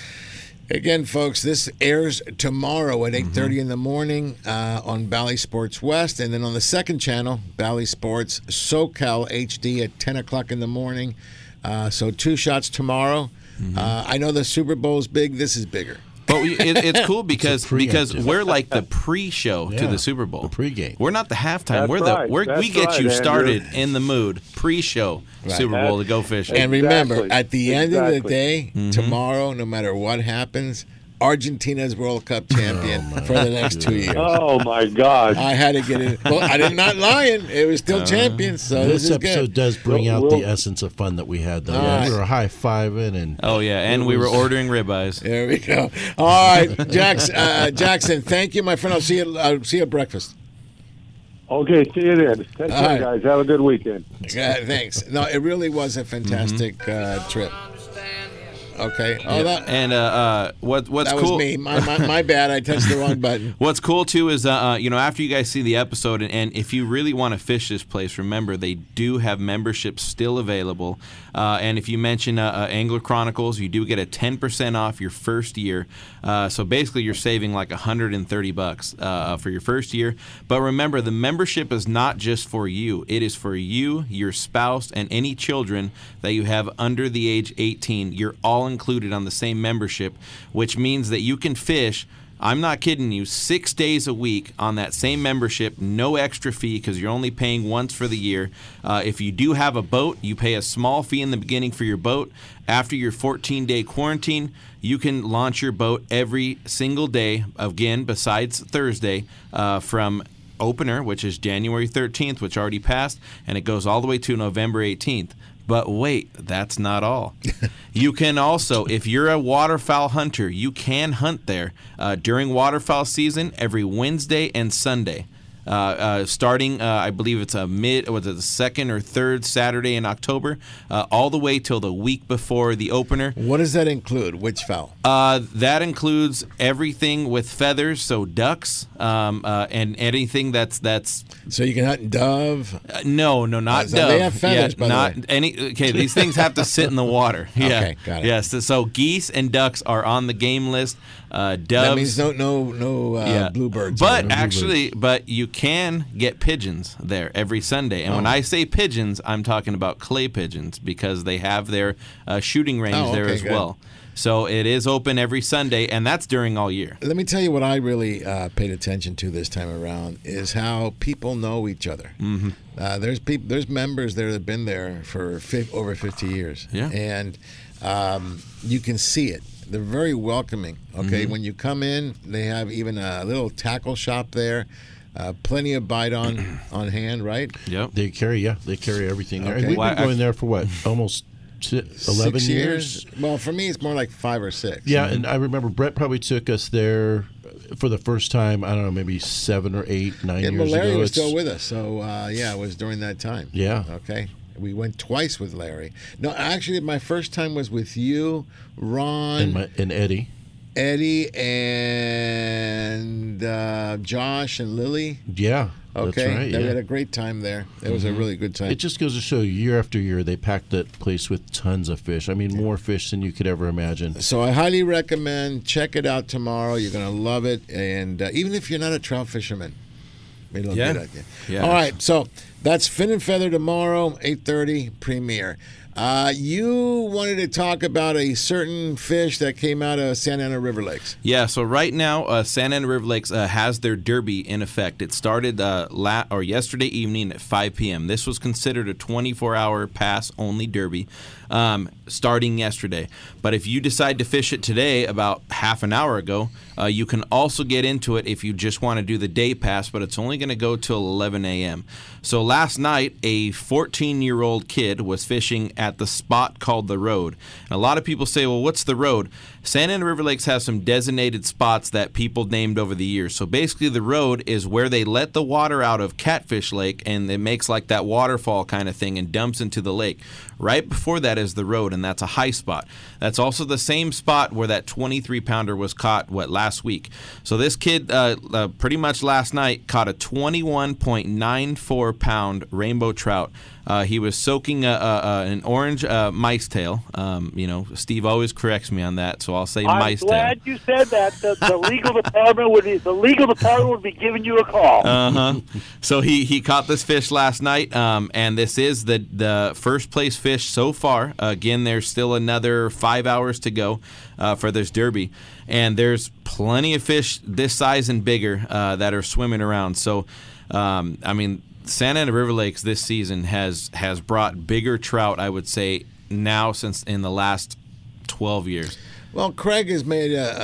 Again, folks, this airs tomorrow at 8.30 in the morning uh, on Bally Sports West, and then on the second channel, Bally Sports SoCal HD at 10 o'clock in the morning. Uh, so two shots tomorrow. Uh, I know the Super Bowl's big. This is bigger. But we, it, it's cool because preemptive. because we're like the pre-show to the Super Bowl. The pre-game. We're not the halftime. That's we're the right. we're, we get right, you Andrew. started in the mood pre-show Right. Super Bowl to go fishing. And remember, at the end of the Exactly. day, Mhm. tomorrow, no matter what happens, Argentina's World Cup champion for the next two years. Oh, my God. I had to get it. Well, I did not lying. It was still Uh, champions, so this, this, is episode good. does bring We'll- out we'll- the essence of fun that we had. Though All Yeah, right. we were high fiving and Oh yeah, and it we were was- ordering ribeyes. There we go. All right, Jackson. Uh, Jackson, thank you, my friend. I'll see you. I'll see you at breakfast. Okay, see you then. Take care, All right. guys. Have a good weekend. Uh, thanks. No, it really was a fantastic uh, trip. Okay. Oh, Yeah. that and uh, uh, what what's that cool? was me. My, my, my bad. I touched the wrong button. What's cool too is, uh, uh, you know, after you guys see the episode, and, and if you really want to fish this place, remember they do have memberships still available. Uh, and if you mention uh, Angler Chronicles, you do get a 10% off your first year. Uh, so basically, you're saving like 130 bucks uh, for your first year. But remember, the membership is not just for you; it is for you, your spouse, and any children that you have under the age 18. You're all included on the same membership, which means that you can fish. I'm not kidding you. Six days a week on that same membership, no extra fee because you're only paying once for the year. Uh, if you do have a boat, you pay a small fee in the beginning for your boat. After your 14 day quarantine, you can launch your boat every single day, again, besides Thursday, uh, from opener, which is January 13th, which already passed, and it goes all the way to November 18th. But wait, that's not all. you can also, if you're a waterfowl hunter, you can hunt there uh, during waterfowl season every Wednesday and Sunday. Uh, uh, starting, uh, I believe it's a mid, was it the second or third Saturday in October, uh, all the way till the week before the opener. What does that include? Which fowl? Uh, that includes everything with feathers, so ducks, um, uh, and anything that's that's. So you can hunt dove. No, no, not so dove. they have feathers, Yeah, not any. Okay, these things have to sit in the water. Yeah. Okay, got it. Yes. so, so geese and ducks are on the game list. Uh, doves. That means no, no, no uh, bluebirds. But No bluebirds. actually, but you can get pigeons there every Sunday. And when Oh. I say pigeons, I'm talking about clay pigeons because they have their uh, shooting range Oh, there as good. well. So it is open every Sunday, and that's during all year. Let me tell you what I really uh, paid attention to this time around is how people know each other. Mm-hmm. Uh, there's people, there's members there that've been there for fi- over 50 years. Yeah. and um, you can see it. They're very welcoming. Okay, Mhm. when you come in, they have even a little tackle shop there. Uh, plenty of bite on on hand, right? Yep. They carry, yeah, they carry everything there. Okay. And we've Well, been going there for what, almost t- eleven Six years. Well, for me, it's more like five or six. Yeah, and I remember Brett probably took us there for the first time. I don't know, maybe seven or eight, nine And years Larry ago. was It's- still with us, so uh, yeah, it was during that time. Yeah. Okay. We went twice with Larry. No, actually, my first time was with you, Ron, and, my, and Eddie. Eddie, and uh, Josh and Lily. Yeah, Okay, that's right. They yeah. had a great time there. It was a Mhm. really good time. It just goes to show year after year, they pack that place with tons of fish. I mean, more fish than you could ever imagine. So I highly recommend check it out tomorrow. You're gonna love it, and uh, even if you're not a trout fisherman, it'll Yeah. good idea. Yeah. All right, so that's Fin and Feather tomorrow, 8:30 premiere. Uh, you wanted to talk about a certain fish that came out of Santa Ana River Lakes. Yeah, so right now, uh, Santa Ana River Lakes uh, has their derby in effect. It started uh, la- or yesterday evening at 5 p.m. This was considered a 24-hour pass-only derby, um, starting yesterday. But if you decide to fish it today, about half an hour ago, uh, you can also get into it if you just want to do the day pass. But it's only going to go till 11 a.m. So last night, a 14-year-old kid was fishing at the spot called the Road. And a lot of people say, "Well, what's the Road?" Santa Ana River Lakes has some designated spots that people named over the years. So basically, the road is where they let the water out of Catfish Lake and it makes like that waterfall kind of thing and dumps into the lake. Right before that is the road, and that's a high spot. That's also the same spot where that 23 pounder was caught, what, last week. So this kid, uh, uh, pretty much last night, caught a 21.94 pound rainbow trout. Uh, he was soaking a, a, a, an orange uh, mice tail. Um, you know, Steve always corrects me on that, so I'll say I'm mice tail. glad you said that. The, the legal department would be the legal department would be giving you a call. Uh huh. So he, he caught this fish last night, um, and this is the the first place fish so far. again, there's still another five hours to go uh, for this derby, and there's plenty of fish this size and bigger uh, that are swimming around. So, um, I mean, Santa Ana River Lakes this season has has brought bigger trout. I would say now since in the last twelve years. Well, Craig has made a,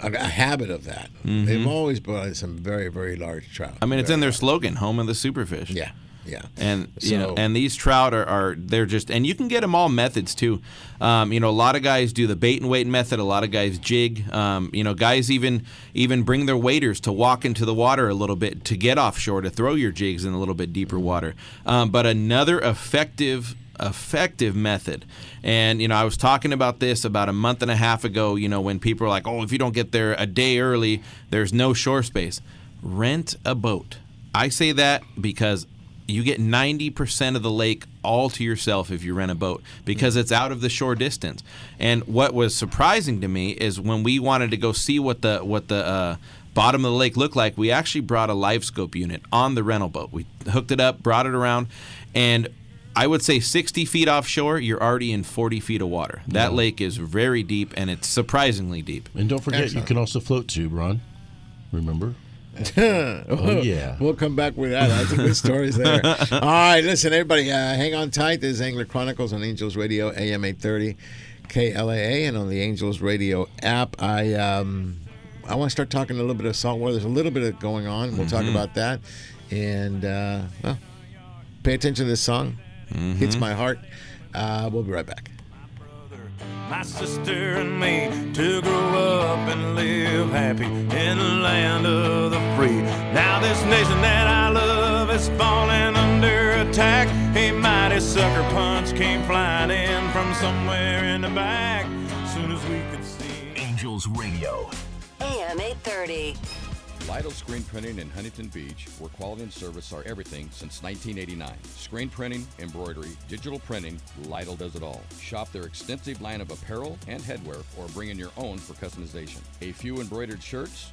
a, a, a habit of that. Mhm. They've always brought in some very, very large trout. I mean, it's in their slogan, "Home of the Superfish." Yeah, yeah. And you know, and these trout are, are they're just, and you can get them all methods too. Um, you know, a lot of guys do the bait and weight method. A lot of guys jig. Um, you know, guys even even bring their waders to walk into the water a little bit to get offshore to throw your jigs in a little bit deeper water. Um, but another effective effective method. And you know, I was talking about this about a month and a half ago, you know, when people are like, "Oh, if you don't get there a day early, there's no shore space." Rent a boat. I say that because you get 90% of the lake all to yourself if you rent a boat because it's out of the shore distance. And what was surprising to me is when we wanted to go see what the what the uh, bottom of the lake looked like, we actually brought a live scope unit on the rental boat. We hooked it up, brought it around, and I would say 60 feet offshore, you're already in 40 feet of water. That Yeah. lake is very deep and it's surprisingly deep. And don't forget, Excellent. you can also float too, Ron. Remember? Oh, yeah. We'll come back with that. That's a good stories there. All right, listen, everybody, uh, hang on tight. This is Angler Chronicles on Angels Radio, AM 830, KLAA, and on the Angels Radio app. I um, I want to start talking a little bit of saltwater. There's a little bit of going on. We'll talk Mhm. about that. And, uh, well, pay attention to this song. Hits Mhm. my heart. Uh, we'll be right back. My sister and me to grow up and live happy in the land of the free. Now this nation that I love is falling under attack. A mighty sucker punch came flying in from somewhere in the back. Soon as we could see. Angels Radio. AM 830. Lytle Screen Printing in Huntington Beach, where quality and service are everything since 1989. Screen printing, embroidery, digital printing, Lytle does it all. Shop their extensive line of apparel and headwear or bring in your own for customization. A few embroidered shirts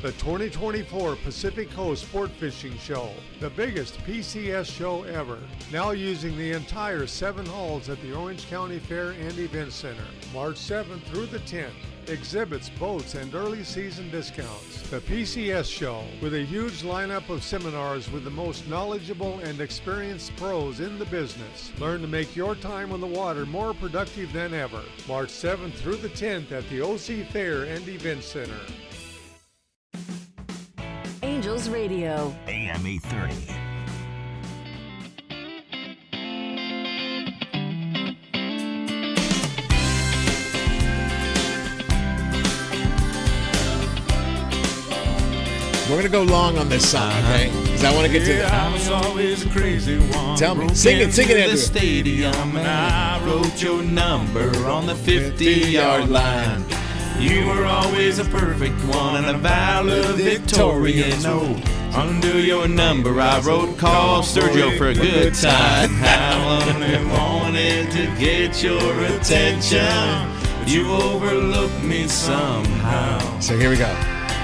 The 2024 Pacific Coast Sport Fishing Show, the biggest PCS show ever. Now using the entire seven halls at the Orange County Fair and Event Center, March 7th through the 10th. Exhibits, boats, and early season discounts. The PCS show, with a huge lineup of seminars with the most knowledgeable and experienced pros in the business. Learn to make your time on the water more productive than ever. March 7th through the 10th at the OC Fair and Event Center. Angels Radio. AM 830. We're gonna go long on this song, okay? Because I want to get to Yeah, I the. was always a crazy one. Tell me. Broke Sing it, sing it, into Andrew. the stadium and I wrote your number on the 50-yard line. You were always a perfect one and a valedictorian. Oh, under your number I wrote call Sergio for a good time. I only wanted to get your attention. but You overlooked me somehow. So here we go.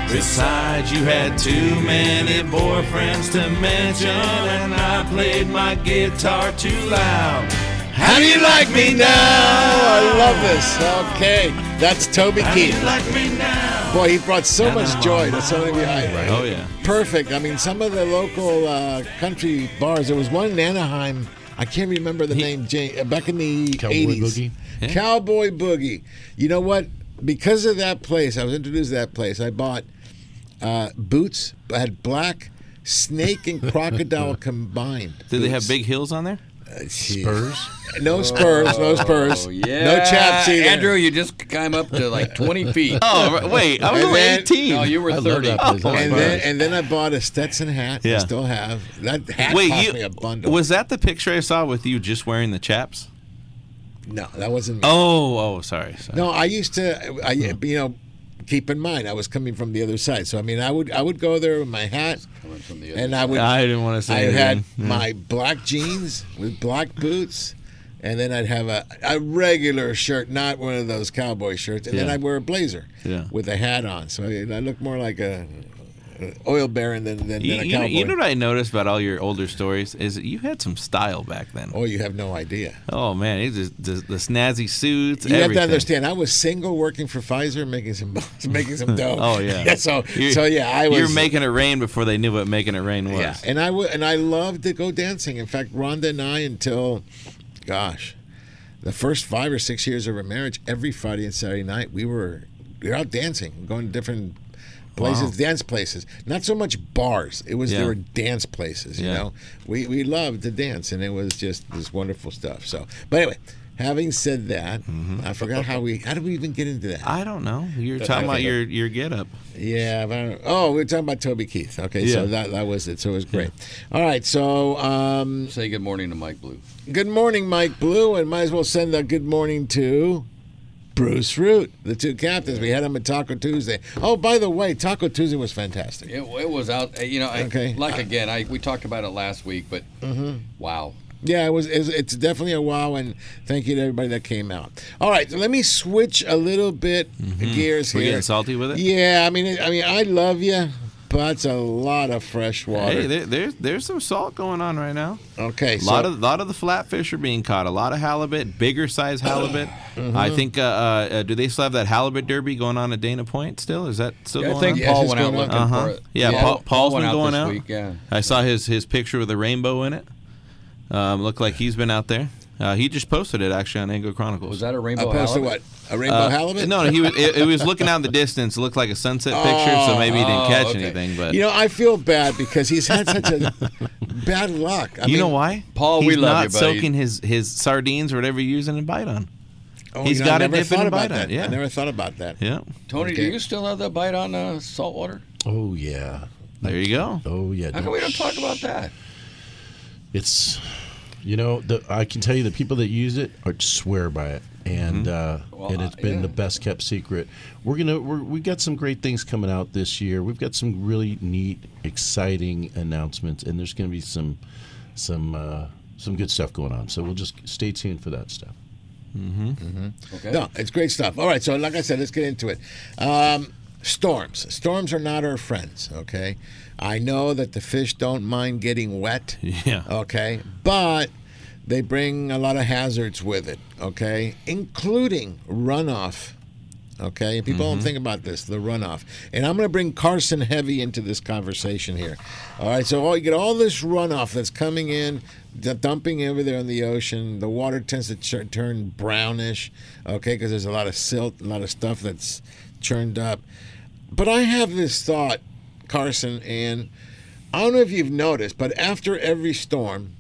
Besides, you had too many boyfriends to mention, and I played my guitar too loud. How do you like me now? Oh, I love this. Okay, that's Toby How do you Keith. like me now? Boy, he brought so much joy to so many behind. Right. Oh, yeah. Perfect. I mean, some of the local uh, country bars. There was one in Anaheim. I can't remember the name. Jay, uh, back in the Cowboy 80s. Boogie? Yeah. Cowboy Boogie. You know what? Because of that place, I was introduced to that place. I bought uh, boots. I had black snake and crocodile combined. Did they have big heels on there? Spurs? No spurs. No oh, spurs. Oh, yeah. No chaps either. Andrew, you just climb up to like 20 feet. Oh, wait. I was And only 18. No, you were 30. that place. That's and fun. then and then I bought a Stetson hat. I still have that hat. Wait, cost you me a bundle. was that the picture I saw with you just wearing the chaps? no, that wasn't me. Oh, oh, sorry. sorry. No, I used to. I you know, keep in mind I was coming from the other side, so I mean I would I would go there with my hat, from the other and I would. I didn't want to say. I say. had. Yeah. Mm. my black jeans with black boots. And then I'd have a, a regular shirt, not one of those cowboy shirts. And then I'd wear a blazer Yeah. with a hat on. So I, I look more like a, an Uh, oil baron than, than, You, than a you know, cowboy. you know what I noticed about all your older stories is that you had some style back then. oh, you have no idea. Oh man, just the, the snazzy suits. You have to understand. I was single, working for Pfizer, making some making some dough. Oh yeah. so You're- so yeah, I was. You're making it rain before they knew what making it rain was. Yeah, and I would, and I loved to go dancing. In fact, Rhonda and I, until, gosh, the first five or six years of our marriage, every Friday and Saturday night, we were we were out dancing, going to different places, Wow. dance places. Not so much bars. It was Yeah. there were dance places. You Yeah. know, we we loved to dance, and it was just this wonderful stuff. So, but anyway. Having said that, I forgot how we how did we even get into that? Mm-hmm. I don't know. You're But talking I about your your get up. Yeah, but I don't, oh, we are talking about Toby Keith. Okay, yeah. so that that was it. So it was great. All right, so um, say good morning to Mike Blue. Good morning, Mike Blue, and might as well send a good morning to Bruce Root, the two captains. We had them at Taco Tuesday. Oh, by the way, Taco Tuesday was fantastic. It, it was out. uh, You know, I, Okay. like again, I we talked about it last week, but Mhm. wow. Yeah, it was. It's, definitely a wow, and thank you to everybody that came out. All right, so let me switch a little bit gears We're here. getting salty with it. Yeah, I mean, I mean, I love you, but it's a lot of fresh water. Hey, there, there's there's some salt going on right now. Okay, a lot so- of lot of the flatfish are being caught. A lot of halibut, bigger size halibut. Mhm. I think. Uh, uh, uh, do they still have that halibut derby going on at Dana Point? Still, is that still Yeah, I going think on? Paul Yes, went out on. looking Uh-huh. for it. Yeah, Yeah, Paul, Paul Paul's went been out going this out. week, yeah. I saw his his picture with a rainbow in it. Um, looked like he's been out there. Uh, he just posted it actually on Angler Chronicles. Was that a rainbow I posted halibut? what? A rainbow halibut? No, he was. It, it was looking out in the distance. It looked like a sunset picture, so maybe he didn't Oh, catch okay. anything. But you know, I feel bad because he's had such a bad luck. I you mean, know why? Paul, he's we love not you, buddy. soaking his his sardines or whatever you're using and bite on. Oh, He's you know, I got to never dip in thought and about bite on. that. Yeah, I never thought about that. Yeah. Tony, do you still have that bite on uh, saltwater? Oh yeah. There you go. Oh yeah. How come we don't talk about that? It's, you know, the, I can tell you the people that use it are swear by it, and uh, Well, and it's uh, been yeah. the best kept secret. We're gonna we're, we got some great things coming out this year. We've got some really neat, exciting announcements, and there's gonna be some some uh, some good stuff going on. So we'll just stay tuned for that stuff. Mm-hmm. Okay. No, it's great stuff. All right, so like I said, let's get into it. Um, storms. Storms are not our friends. Okay, I know that the fish don't mind getting wet. Yeah. Okay, but they bring a lot of hazards with it. Okay, including runoff. Okay, people don't mm-hmm. think about this, the runoff. And I'm going to bring Carson Heavy into this conversation here. All right, so all, you get all this runoff that's coming in, dumping over there in the ocean. The water tends to ch- turn brownish, okay, because there's a lot of silt, a lot of stuff that's churned up. But I have this thought, Carson, and I don't know if you've noticed, but after every storm,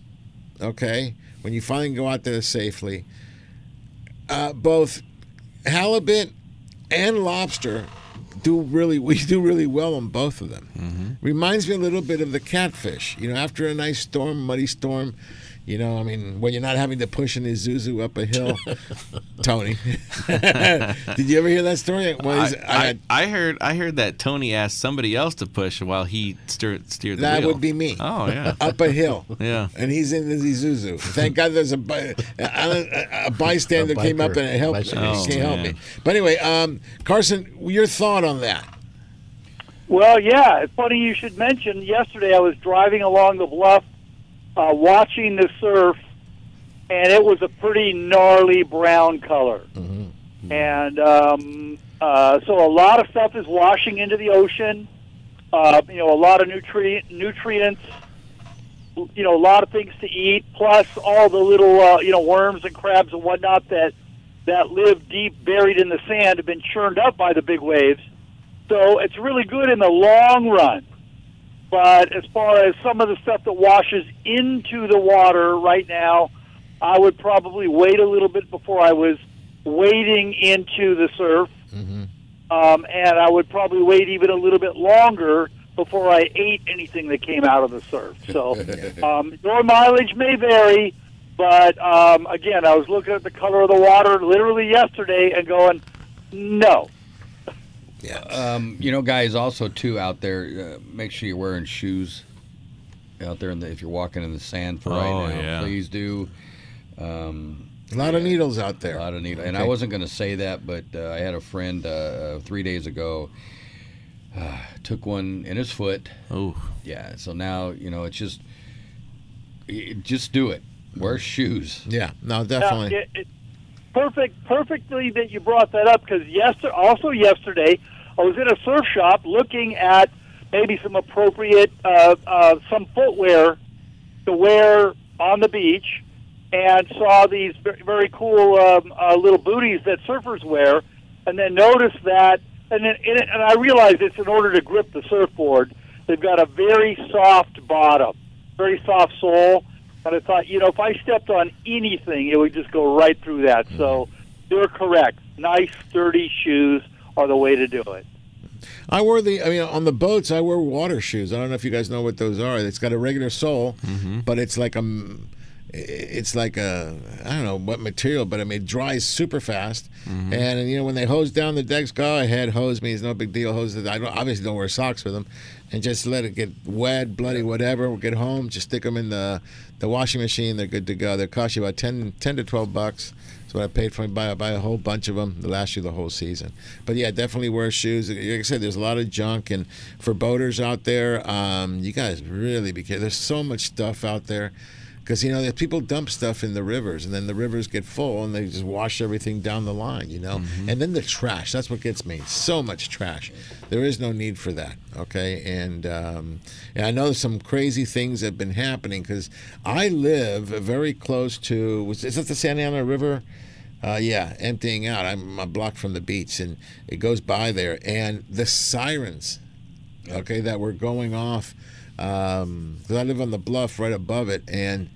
okay, when you finally go out there safely, uh, both halibut and lobster do really we do really well on both of them. Reminds me a little bit of the catfish. You know, after a nice storm, muddy storm, you know, I mean, when you're not having to push an Isuzu up a hill, Tony. Did you ever hear that story? Well, he's- I, I- I, I heard I heard that Tony asked somebody else to push while he steered steered the that wheel. would be me. Oh yeah. up a hill. Yeah. and he's in the Isuzu. Thank God there's a bi- a, a bystander A came up biker. and helped, Bicycle. Oh, can help me. But anyway, um, Carson, your thought on that? Well, yeah, it's funny you should mention. Yesterday, I was driving along the bluff, uh, watching the surf, and it was a pretty gnarly brown color. And um, uh, so, a lot of stuff is washing into the ocean. Uh, you know, a lot of nutrient nutrients. You know, a lot of things to eat, plus all the little uh, you know worms and crabs and whatnot that that live deep buried in the sand have been churned up by the big waves. So it's really good in the long run. But as far as some of the stuff that washes into the water right now, I would probably wait a little bit before I was wading into the surf. Um, and I would probably wait even a little bit longer before I ate anything that came out of the surf. So um, your mileage may vary, but um, again, I was looking at the color of the water literally yesterday and going, no. Um, you know, guys, also too out there, uh, make sure you're wearing shoes out there. In the, if you're walking in the sand for Oh, right now, yeah. please do. Um, A lot of needles out there. a lot of needles, and I wasn't going to say that, but uh, I had a friend uh, uh, three days ago. Uh, took one in his foot. Oh, yeah. So now you know it's just, y- just do it. Wear shoes. Yeah, no, Now, it, it, perfect, perfectly that you brought that up because yesterday, also yesterday, I was in a surf shop looking at maybe some appropriate, uh, uh, some footwear to wear on the beach, and saw these very, cool um, uh, little booties that surfers wear, and then noticed that and then, and, and I realize it's in order to grip the surfboard. They've got a very soft bottom, very soft sole. But I thought, you know, if I stepped on anything, it would just go right through that. So you're correct. Nice, sturdy shoes are the way to do it. I wore the. I mean, on the boats, I wear water shoes. I don't know if you guys know what those are. It's got a regular sole, mm-hmm. but it's like a, It's like a I don't know what material, but I mean it dries super fast. Mm-hmm. And you know when they hose down the decks, go ahead, hose me. It's no big deal. Hose it. I don't, obviously don't wear socks with them, and just let it get wet, bloody, whatever. We'll get home, just stick them in the the washing machine. They're good to go. They cost you about 10, 10 to twelve bucks. That's what I paid for. Buy buy a whole bunch of them. They last you the whole season. But yeah, definitely wear shoes. Like I said, there's a lot of junk, and for boaters out there, um, you guys really be careful. There's so much stuff out there. Because you know, people dump stuff in the rivers, and then the rivers get full, and they just wash everything down the line. You know, and then the trash—that's what gets me. So much trash. There is no need for that. Okay, and um, and I know some crazy things have been happening because I live very close to—is it the Santa Ana River? Uh, yeah, emptying out. I'm a block from the beach, and it goes by there, and the sirens, okay, that were going off. Um, 'cause I live on the bluff right above it, and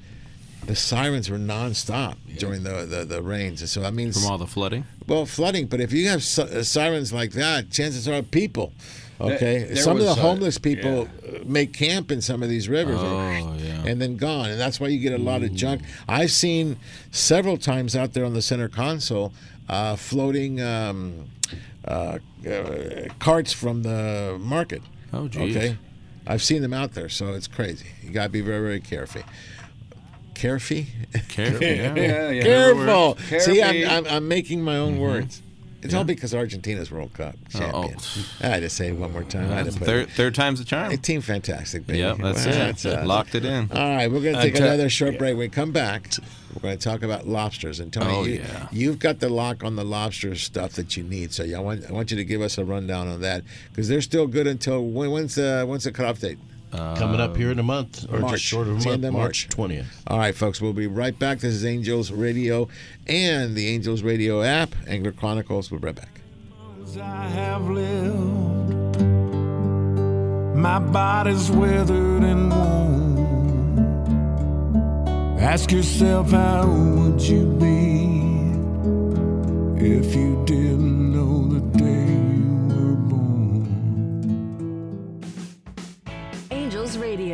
the sirens were nonstop during the, the the rains. And so that means From all the flooding? Well, flooding, but if you have uh, sirens like that, chances are people. Okay, There- there some of the homeless people uh make camp in some of these rivers, Oh, yeah. and then gone, and that's why you get a lot of junk. I've seen several times out there on the center console uh, floating um, uh, uh, carts from the market. Oh, geez. Okay, I've seen them out there, so it's crazy. You gotta be very, very careful. Careful. Careful, yeah. Yeah, yeah. Careful. Careful. See, I'm, I'm, I'm making my own Mhm. words. It's all because Argentina's World Cup Oh, champion. I had to say it one more time. I had to put third, it- third time's the charm. Team Fantastic, baby. Yep, that's Well, it. that's, uh, Locked it in. All right, we're going to take Until- another short break. When we come back, we're going to talk about lobsters. And Tony, Oh, you, yeah. you've got the lock on the lobster stuff that you need. So yeah, I want, I want you to give us a rundown on that because they're still good until when, when's the when's the cutoff date? Coming up here in a month, or March. just short of a month, of March 20th. All right, folks, we'll be right back. This is Angels Radio and the Angels Radio app, Angler Chronicles. We'll be right back. I have lived. My body's weathered and worn. Ask yourself, how would you be if you didn't know the day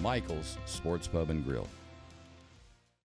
Michael's Sports Pub and Grill.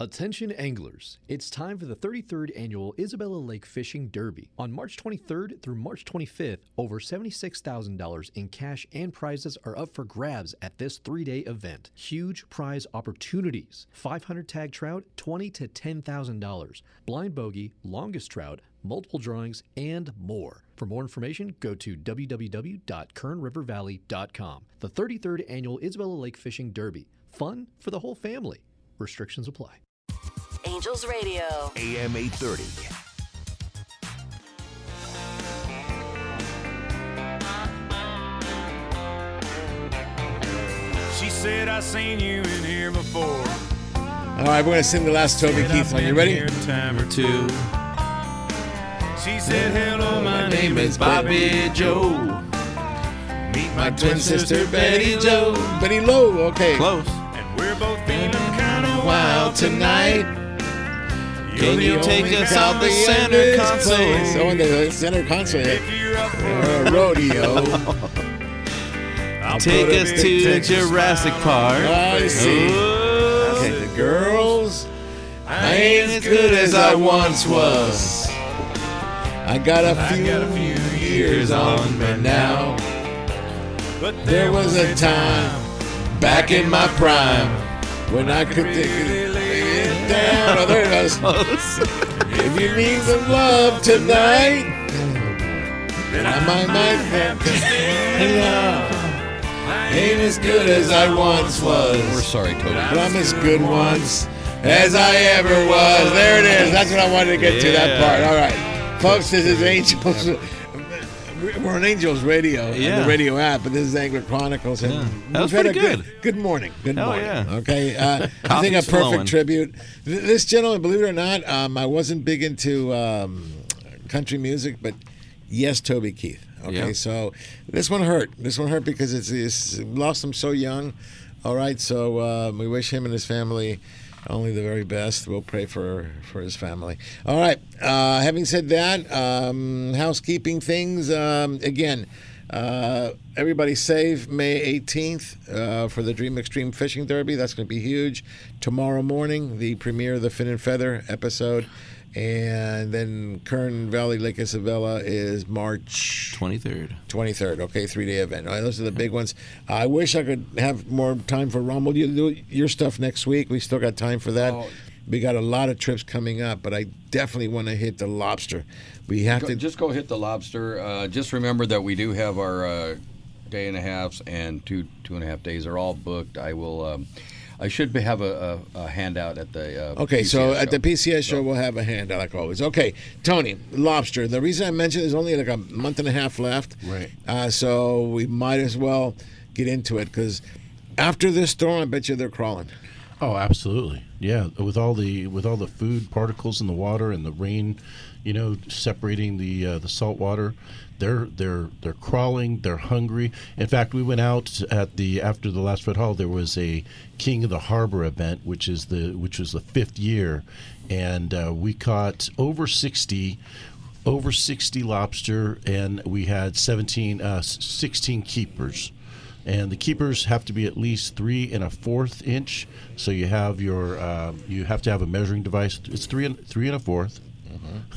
Attention anglers, it's time for the 33rd annual Isabella Lake Fishing Derby. On March 23rd through March 25th, over $76,000 in cash and prizes are up for grabs at this three day event. Huge prize opportunities 500 tag trout, $20 to $10,000, blind bogey, longest trout, multiple drawings, and more. For more information, go to www.kernrivervalley.com. The 33rd annual Isabella Lake Fishing Derby. Fun for the whole family. Restrictions apply. Angels Radio. AM 830. She said, I seen you in here before. All right, we're going to sing the last Toby Keith "I've song. You ready? here a time or two. She said, hello, my name name is is Bobby Bobby Joe. Meet My twin sister Betty Joe. Betty Lowe, okay. Close. Wild tonight. Can you take us out the center this console? place. Oh, and the center console. Uh, rodeo. Take us to Jurassic Park. I see. Okay, the girls. I ain't as good as I once was. I got a few, years on me now. But there was a time back in my prime when I could take it it down. Oh, there it goes. if you need some love tonight, then I might might have to stay love. Ain't as good as I once was. We're sorry, Toby. But I'm as good once as I ever was. There it is. That's what I wanted to get to that part. All right, folks. This is Angels. We're on Angels Radio, Yeah. the radio app, but this is Angler Chronicles, and That was pretty a good. Good morning. Good Hell morning. yeah. Okay. Uh, I think a perfect flowing. tribute. This gentleman, believe it or not, um, I wasn't big into um, country music, but yes, Toby Keith. Okay, Yeah. so this one hurt. This one hurt because it's, it's lost him so young. All right, so um, we wish him and his family only the very best. We'll pray for for his family. All right. Uh, having said that, um, housekeeping things um, again. Uh, everybody save May 18th uh, for the Dream Extreme Fishing Derby. That's going to be huge. Tomorrow morning, the premiere of the Fin and Feather episode. And then Kern Valley Lake Isabella is March 23rd. 23rd. Okay, three day event. All right, those are the big ones. I wish I could have more time for Rumble. You do your stuff next week. We still got time for that. Oh. We got a lot of trips coming up, but I definitely want to hit the lobster. We have Go- to just go hit the lobster. Uh, just remember that we do have our uh, day and a halves and two two and a half days are all booked. I will. Um, I should be, have a, a, a handout at the. Uh, Okay, so PCS at the show. PCS show, we'll have a handout like always. Okay, Tony, lobster. The reason I mentioned there's only like a month and a half left. Right. Uh, so we might as well get into it because after this storm, I bet you they're crawling. Oh, absolutely. Yeah, with all the with all the food particles in the water and the rain, you know, separating the uh, the salt water, they're they're they're crawling. They're hungry. In fact, we went out at the after the last Fred Hall. There was a King of the Harbor event, which is the which was the fifth year, and uh, we caught over sixty. Over 60 lobster, and we had 17, uh, 16 keepers and the keepers have to be at least three and a fourth inch. So you have your um, you have to have a measuring device. It's three and three and a 4th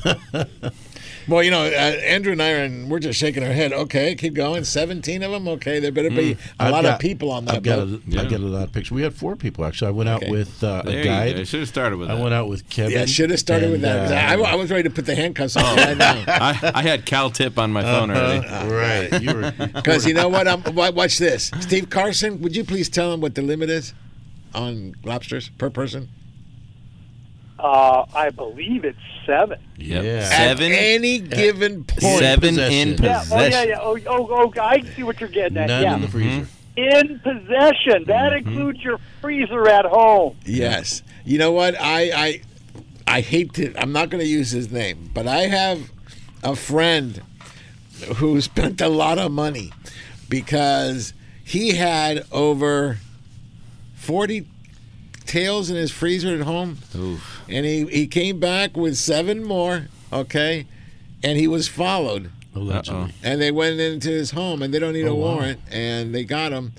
Well, you know, uh, Andrew and I are, and we're just shaking our head. Okay, keep going. Seventeen of them. Okay, there better be a Mm. I've lot got- of people on that I've got boat. A, I got a lot of pictures. We had four people actually. I went out with uh, There a you guide. go. Should have started with I that. went out with Kevin. Yeah, should have started with and, that. 'cause uh, I, I was ready to put the handcuffs on right. I, I had CalTIP on my phone already. Uh-huh. right. You were Because you know what? I'm, watch this. Steve Carson, would you please tell him what the limit is on lobsters per person? Uh, I believe it's seven. Yep. Yeah. Seven. At any given point. Seven in possession. Yeah. Oh yeah, yeah. Oh, oh, oh, I see what you're getting at. none yeah. in the freezer. In possession. That includes your freezer at home. Yes. You know what? I I I hate to. I'm not going to use his name, but I have a friend who spent a lot of money because he had over forty tails in his freezer at home, Oof. and he he came back with seven more. Okay, and he was followed. Allegedly. And they went into his home, and they don't need Oh, a wow. warrant, and they got him.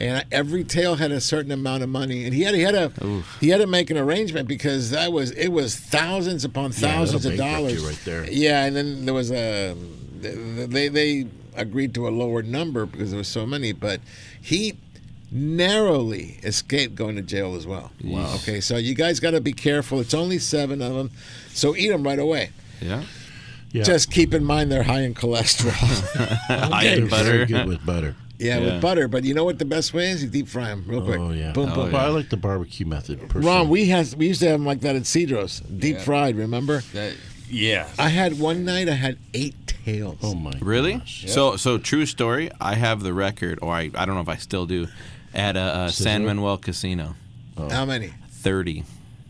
And every tail had a certain amount of money, and he had he had to Oof. he had to make an arrangement because that was it was thousands upon thousands that'll of bankrupt dollars you right there. Yeah, and then there was a they they agreed to a lower number because there was so many, but he narrowly escaped going to jail as well. Wow. Okay, so you guys got to be careful. It's only seven of them, so eat them right away. Yeah. Yeah. Just keep in mind they're high in cholesterol. High They're in very butter. good with butter. Yeah, Yeah. with butter. But you know what the best way is? You deep fry them real quick. Oh yeah. Boom, Oh, boom. Well, I like the barbecue method. Personally. Ron, we has we used to have them like that at Cedros, deep Yeah. fried. Remember? That- yeah. I had one night. I had eight tails. Oh my. Really? gosh. So, so true story. I have the record, or I, I don't know if I still do, at a, uh San Manuel Casino. How many? Thirty.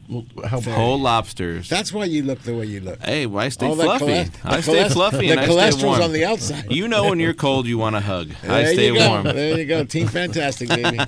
Well, how Whole lobsters. That's why you look the way you look. Hey, well, I stay All that fluffy. chole- I the stay choles- fluffy the and I stay cholesterol's warm. on the outside. You know when you're cold, you want a hug. I There stay you go. warm. There you go. Team Fantastic, baby.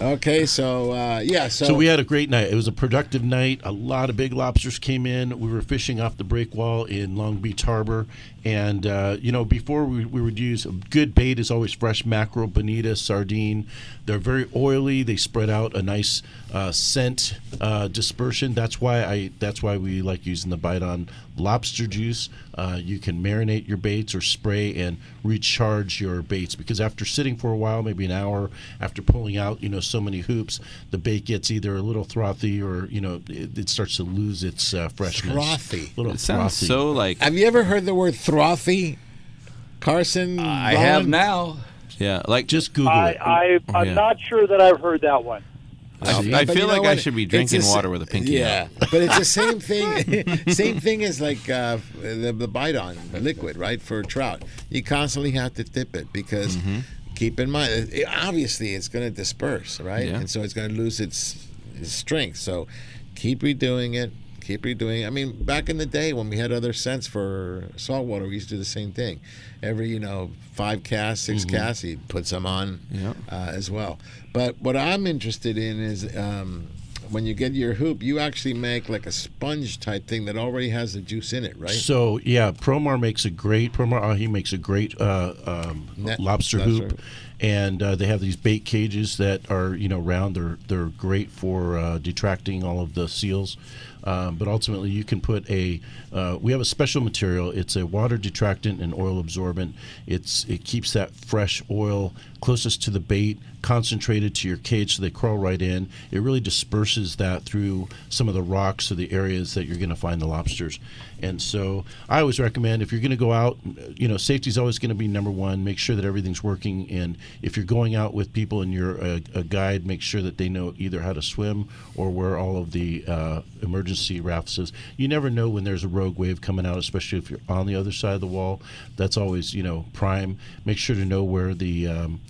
okay, so uh, yeah, so, So, we had a great night. It was a productive night. A lot of big lobsters came in. We were fishing off the breakwall in Long Beach Harbor, and uh, you know before we, we would use a good bait is always fresh mackerel, bonita, sardine. They're very oily. They spread out a nice uh, scent uh, dispersion. That's why I. That's why we like using the bite on lobster juice. Uh, you can marinate your baits or spray and recharge your baits because after sitting for a while, maybe an hour after pulling out, you know, so many hoops, the bait gets either a little frothy or you know it, it starts to lose its uh, freshness. Frothy. little It sounds frothy. so like. Have you ever heard the word frothy, Carson? I have now. Yeah, like just Google I, it. I, I'm Yeah. not sure that I've heard that one. I, I feel like I should be drinking sa- water with a pinky Yeah, but it's the same thing. same thing as like uh, the, the bite on the liquid, right? For trout, you constantly have to dip it because Mm-hmm. keep in mind, it, obviously, it's going to disperse, right? Yeah. And so it's going to lose its, its strength. So keep redoing it. Keep redoing. I mean, back in the day when we had other scents for saltwater, we used to do the same thing. Every you know five casts, 6 casts, he'd put some on Yeah. uh, as well. But what I'm interested in is um, when you get your hoop, you actually make like a sponge type thing that already has the juice in it, right? So yeah, Promar makes a great Promar Ahi makes a great uh, um, Net- lobster lobster hoop, hoop. and uh, they have these bait cages that are you know round. They're they're great for uh, detracting all of the seals. Um, but ultimately, you can put a. Uh, we have a special material. It's a water detractant and oil absorbent. It's it keeps that fresh oil closest to the bait, concentrated to your cage, so they crawl right in. It really disperses that through some of the rocks or the areas that you're going to find the lobsters. And so, I always recommend if you're going to go out, you know, safety is always going to be number one. Make sure that everything's working, and if you're going out with people and you're a, a guide, make sure that they know either how to swim or where all of the uh, emergency rafts is. You never know when there's a rogue wave coming out, especially if you're on the other side of the wall. That's always, you know, prime. Make sure to know where the um,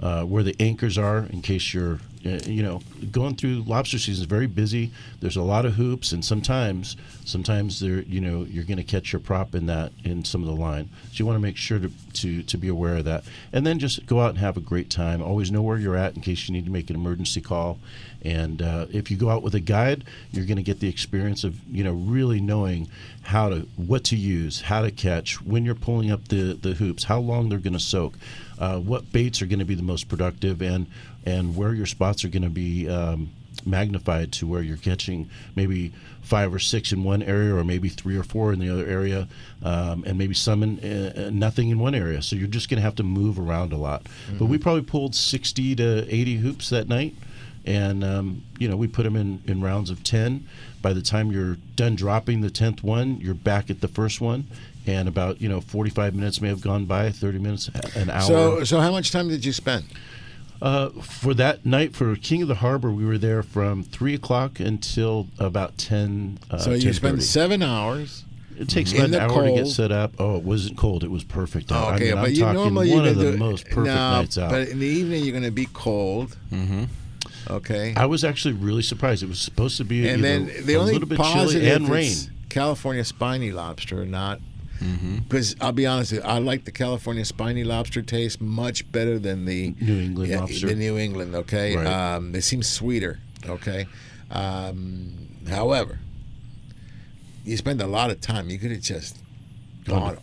uh, where the anchors are in case you're, uh, you know, going through lobster season is very busy. There's a lot of hoops, and sometimes, sometimes there, you know, you're going to catch your prop in that in some of the line. So you want to make sure to, to to be aware of that, and then just go out and have a great time. Always know where you're at in case you need to make an emergency call. And uh, if you go out with a guide, you're going to get the experience of you know really knowing how to what to use, how to catch, when you're pulling up the the hoops, how long they're going to soak, uh, what baits are going to be the most productive, and and where your spots are going to be. Um, magnified to where you're catching maybe five or six in one area or maybe three or four in the other area um, and maybe some in uh, nothing in one area. So you're just going to have to move around a lot. But we probably pulled 60 to 80 hoops that night and um, you know we put them in, in rounds of 10 by the time you're done dropping the 10th one you're back at the first one and about you know 45 minutes may have gone by 30 minutes an hour So, so how much time did you spend? uh, for that night for King of the Harbor, we were there from three o'clock until about ten. Uh, so you 10:30. spent seven hours. It takes about an hour to get set up. Oh, it wasn't cold. It was perfect. out. Oh, okay, I mean, but I'm you talking normally one of the do- most perfect no, nights out. But in the evening, you're going to be cold. Mm-hmm. Okay. I was actually really surprised. It was supposed to be and then the a only little bit positive chilly and rain. California spiny lobster, not Mm-hmm. because I'll be honest, with you, I like the California spiny lobster taste much better than the New England yeah, lobster. The New England, okay. Right. Um, they seem sweeter, okay. Um, however, you spend a lot of time. You could have just gone.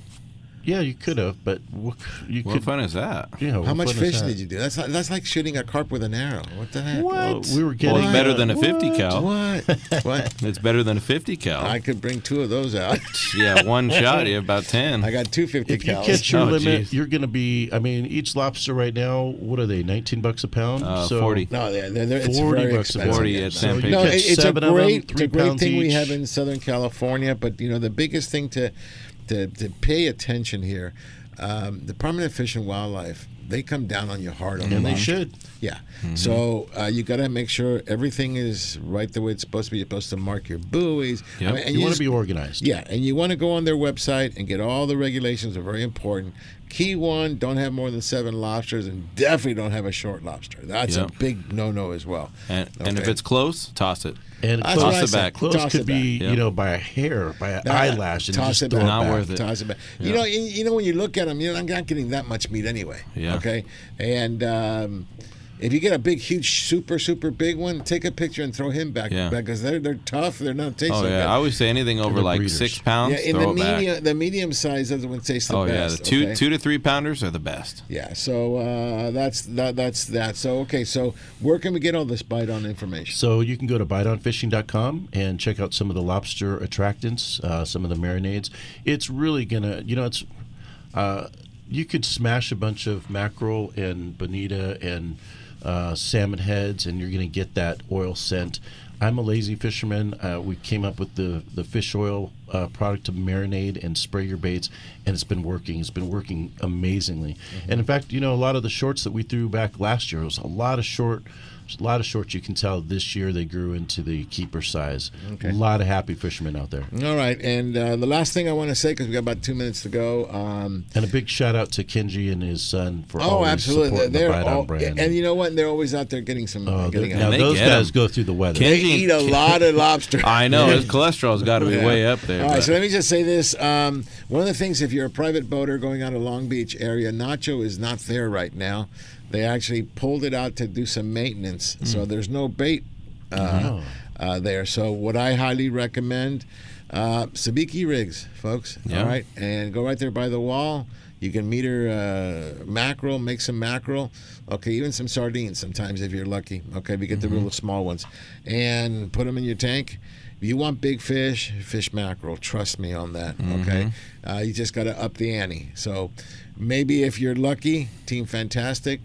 Yeah, you could have, but what, you What could. fun is that? Yeah, How much fun is fish did you do? That's like, that's like shooting a carp with an arrow. What the heck? What? Well, we were getting Well, it's better than a What? 50 cal. What? what? It's better than a 50 cal. I could bring two of those out. yeah, one shot, you have about 10. I got two 50 If you catch your oh, limit, geez. you're going to be. I mean, each lobster right now, what are they? 19 bucks a pound. Uh, so 40. No, they're, they're, they're, it's 40 very bucks a expensive. 40 at San So Pedro. No, it- it's a seven of them, great, it's a great pounds thing we have in Southern California. But you know, the biggest thing to to, to pay attention here, um, the Department of Fish and Wildlife, they come down on you hard on And the they should. Yeah. So uh, you got to make sure everything is right the way it's supposed to be. You're supposed to mark your buoys. Yep. I mean, and You want to be organized. Yeah, and you want to go on their website and get all the regulations are very important. Key one: don't have more than seven lobsters, and definitely don't have a short lobster. That's Yep. a big no-no as well. And, and if it's close, toss it. And That's what I toss it said. back. Close Toss could be, back. you know, by a hair, by an Nah, eyelash, and toss just it back. it Not back. worth it. Toss it back. Yeah. You know, you, you know when you look at them, you're not getting that much meat anyway. Yeah. Okay. And um, if you get a big, huge, super, super big one, take a picture and throw him back Yeah. because they're they're tough. They're not taste Oh yeah, good. I always say anything over like breeders. six pounds, yeah, in throw the it medium, the medium size doesn't want to taste the oh yeah, the two okay? two to three pounders are the best. Yeah, so uh, that's that, that's that. So okay, so where can we get all this bite on information? So you can go to biteonfishing.com and check out some of the lobster attractants, uh, some of the marinades. It's really gonna, you know, it's uh, you could smash a bunch of mackerel and bonita and uh, salmon heads, and you're gonna get that oil scent. I'm a lazy fisherman. Uh, we came up with the the fish oil uh, product to marinate and spray your baits, and it's been working. It's been working amazingly. And in fact, you know, a lot of the shorts that we threw back last year was a lot of short. A lot of shorts you can tell this year they grew into the keeper size. Okay. A lot of happy fishermen out there. All right, and uh, the last thing I want to say because we got about two minutes to go. Um, And a big shout out to Kenji and his son for oh, always absolutely, supporting they're the Bite On all, brand. and you know what? They're always out there getting some. Oh, getting now those guys guys 'em. go through the weather. They Kenji- eat a lot of lobster. I know his cholesterol's got to be Yeah. way up there. All right, but- so let me just say this. Um, one of the things, if you're a private boater going out of Long Beach area, Nacho is not there right now. They actually pulled it out to do some maintenance, Hmm. so there's no bait uh, Oh. uh, there. So what I highly recommend, uh, Sabiki rigs, folks. Yeah. All right, and go right there by the wall. You can meter uh, mackerel, make some mackerel. Okay, even some sardines sometimes if you're lucky. Okay, we get the real small ones, and put them in your tank. If you want big fish, fish mackerel. Trust me on that. Okay, uh, you just got to up the ante. So maybe if you're lucky, Team Fantastic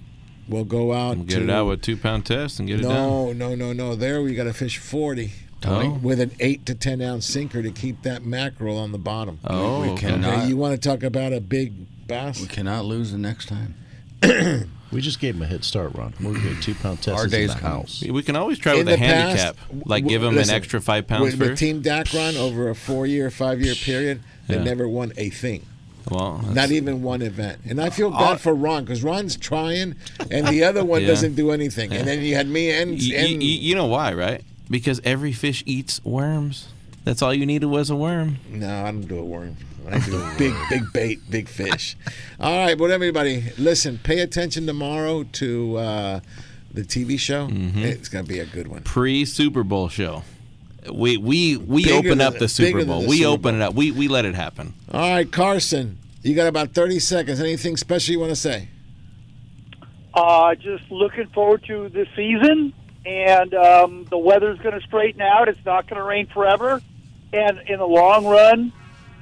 will go out. And get to, it out with two pound test and get it done. no, no, no, no. There we got to fish 40 Oh. with an 8 to 10 ounce sinker to keep that mackerel on the bottom. Oh, we cannot. Okay, you want to talk about a big bass? We cannot lose the next time. We just gave him a head start, Ron. We're good. Two pound test Our day's the coming. house. We can always try In with a the past, handicap, like give him listen, an extra five pounds with, with first. Team Dacron over a four year, five year period, they Yeah. never won a thing. Well, Not even one event. And I feel bad All- for Ron because Ron's trying and the other one Yeah. doesn't do anything. And then you had me and, and y- you know why, right? Because every fish eats worms. That's all you needed was a worm. No, I don't do a worm. I do big, big bait, big fish. All right, but everybody, listen. Pay attention tomorrow to uh, the TV show. Mm-hmm. It's gonna be a good one. Pre Super Bowl show. We we we Bigger open than- up the bigger Super Bowl. the We Super open Bowl. it up. We we let it happen. All right, Carson, you got about thirty seconds. Anything special you want to say? Uh, just looking forward to the season, and um, the weather's going to straighten out. It's not going to rain forever, and in the long run,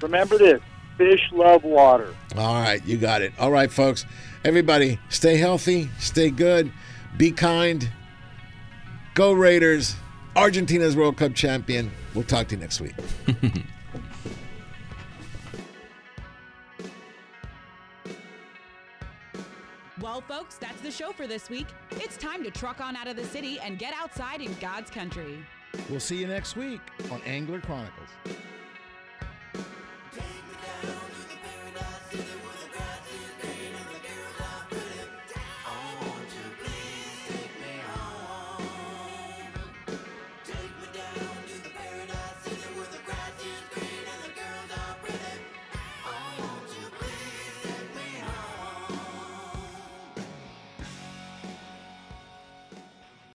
remember this: fish love water. All right, you got it. All right, folks. Everybody, stay healthy, stay good, be kind. Go Raiders! Argentina's World Cup champion. We'll talk to you next week. Well, folks, that's the show for this week. It's time to truck on out of the city and get outside in God's country. We'll see you next week on Angler Chronicles.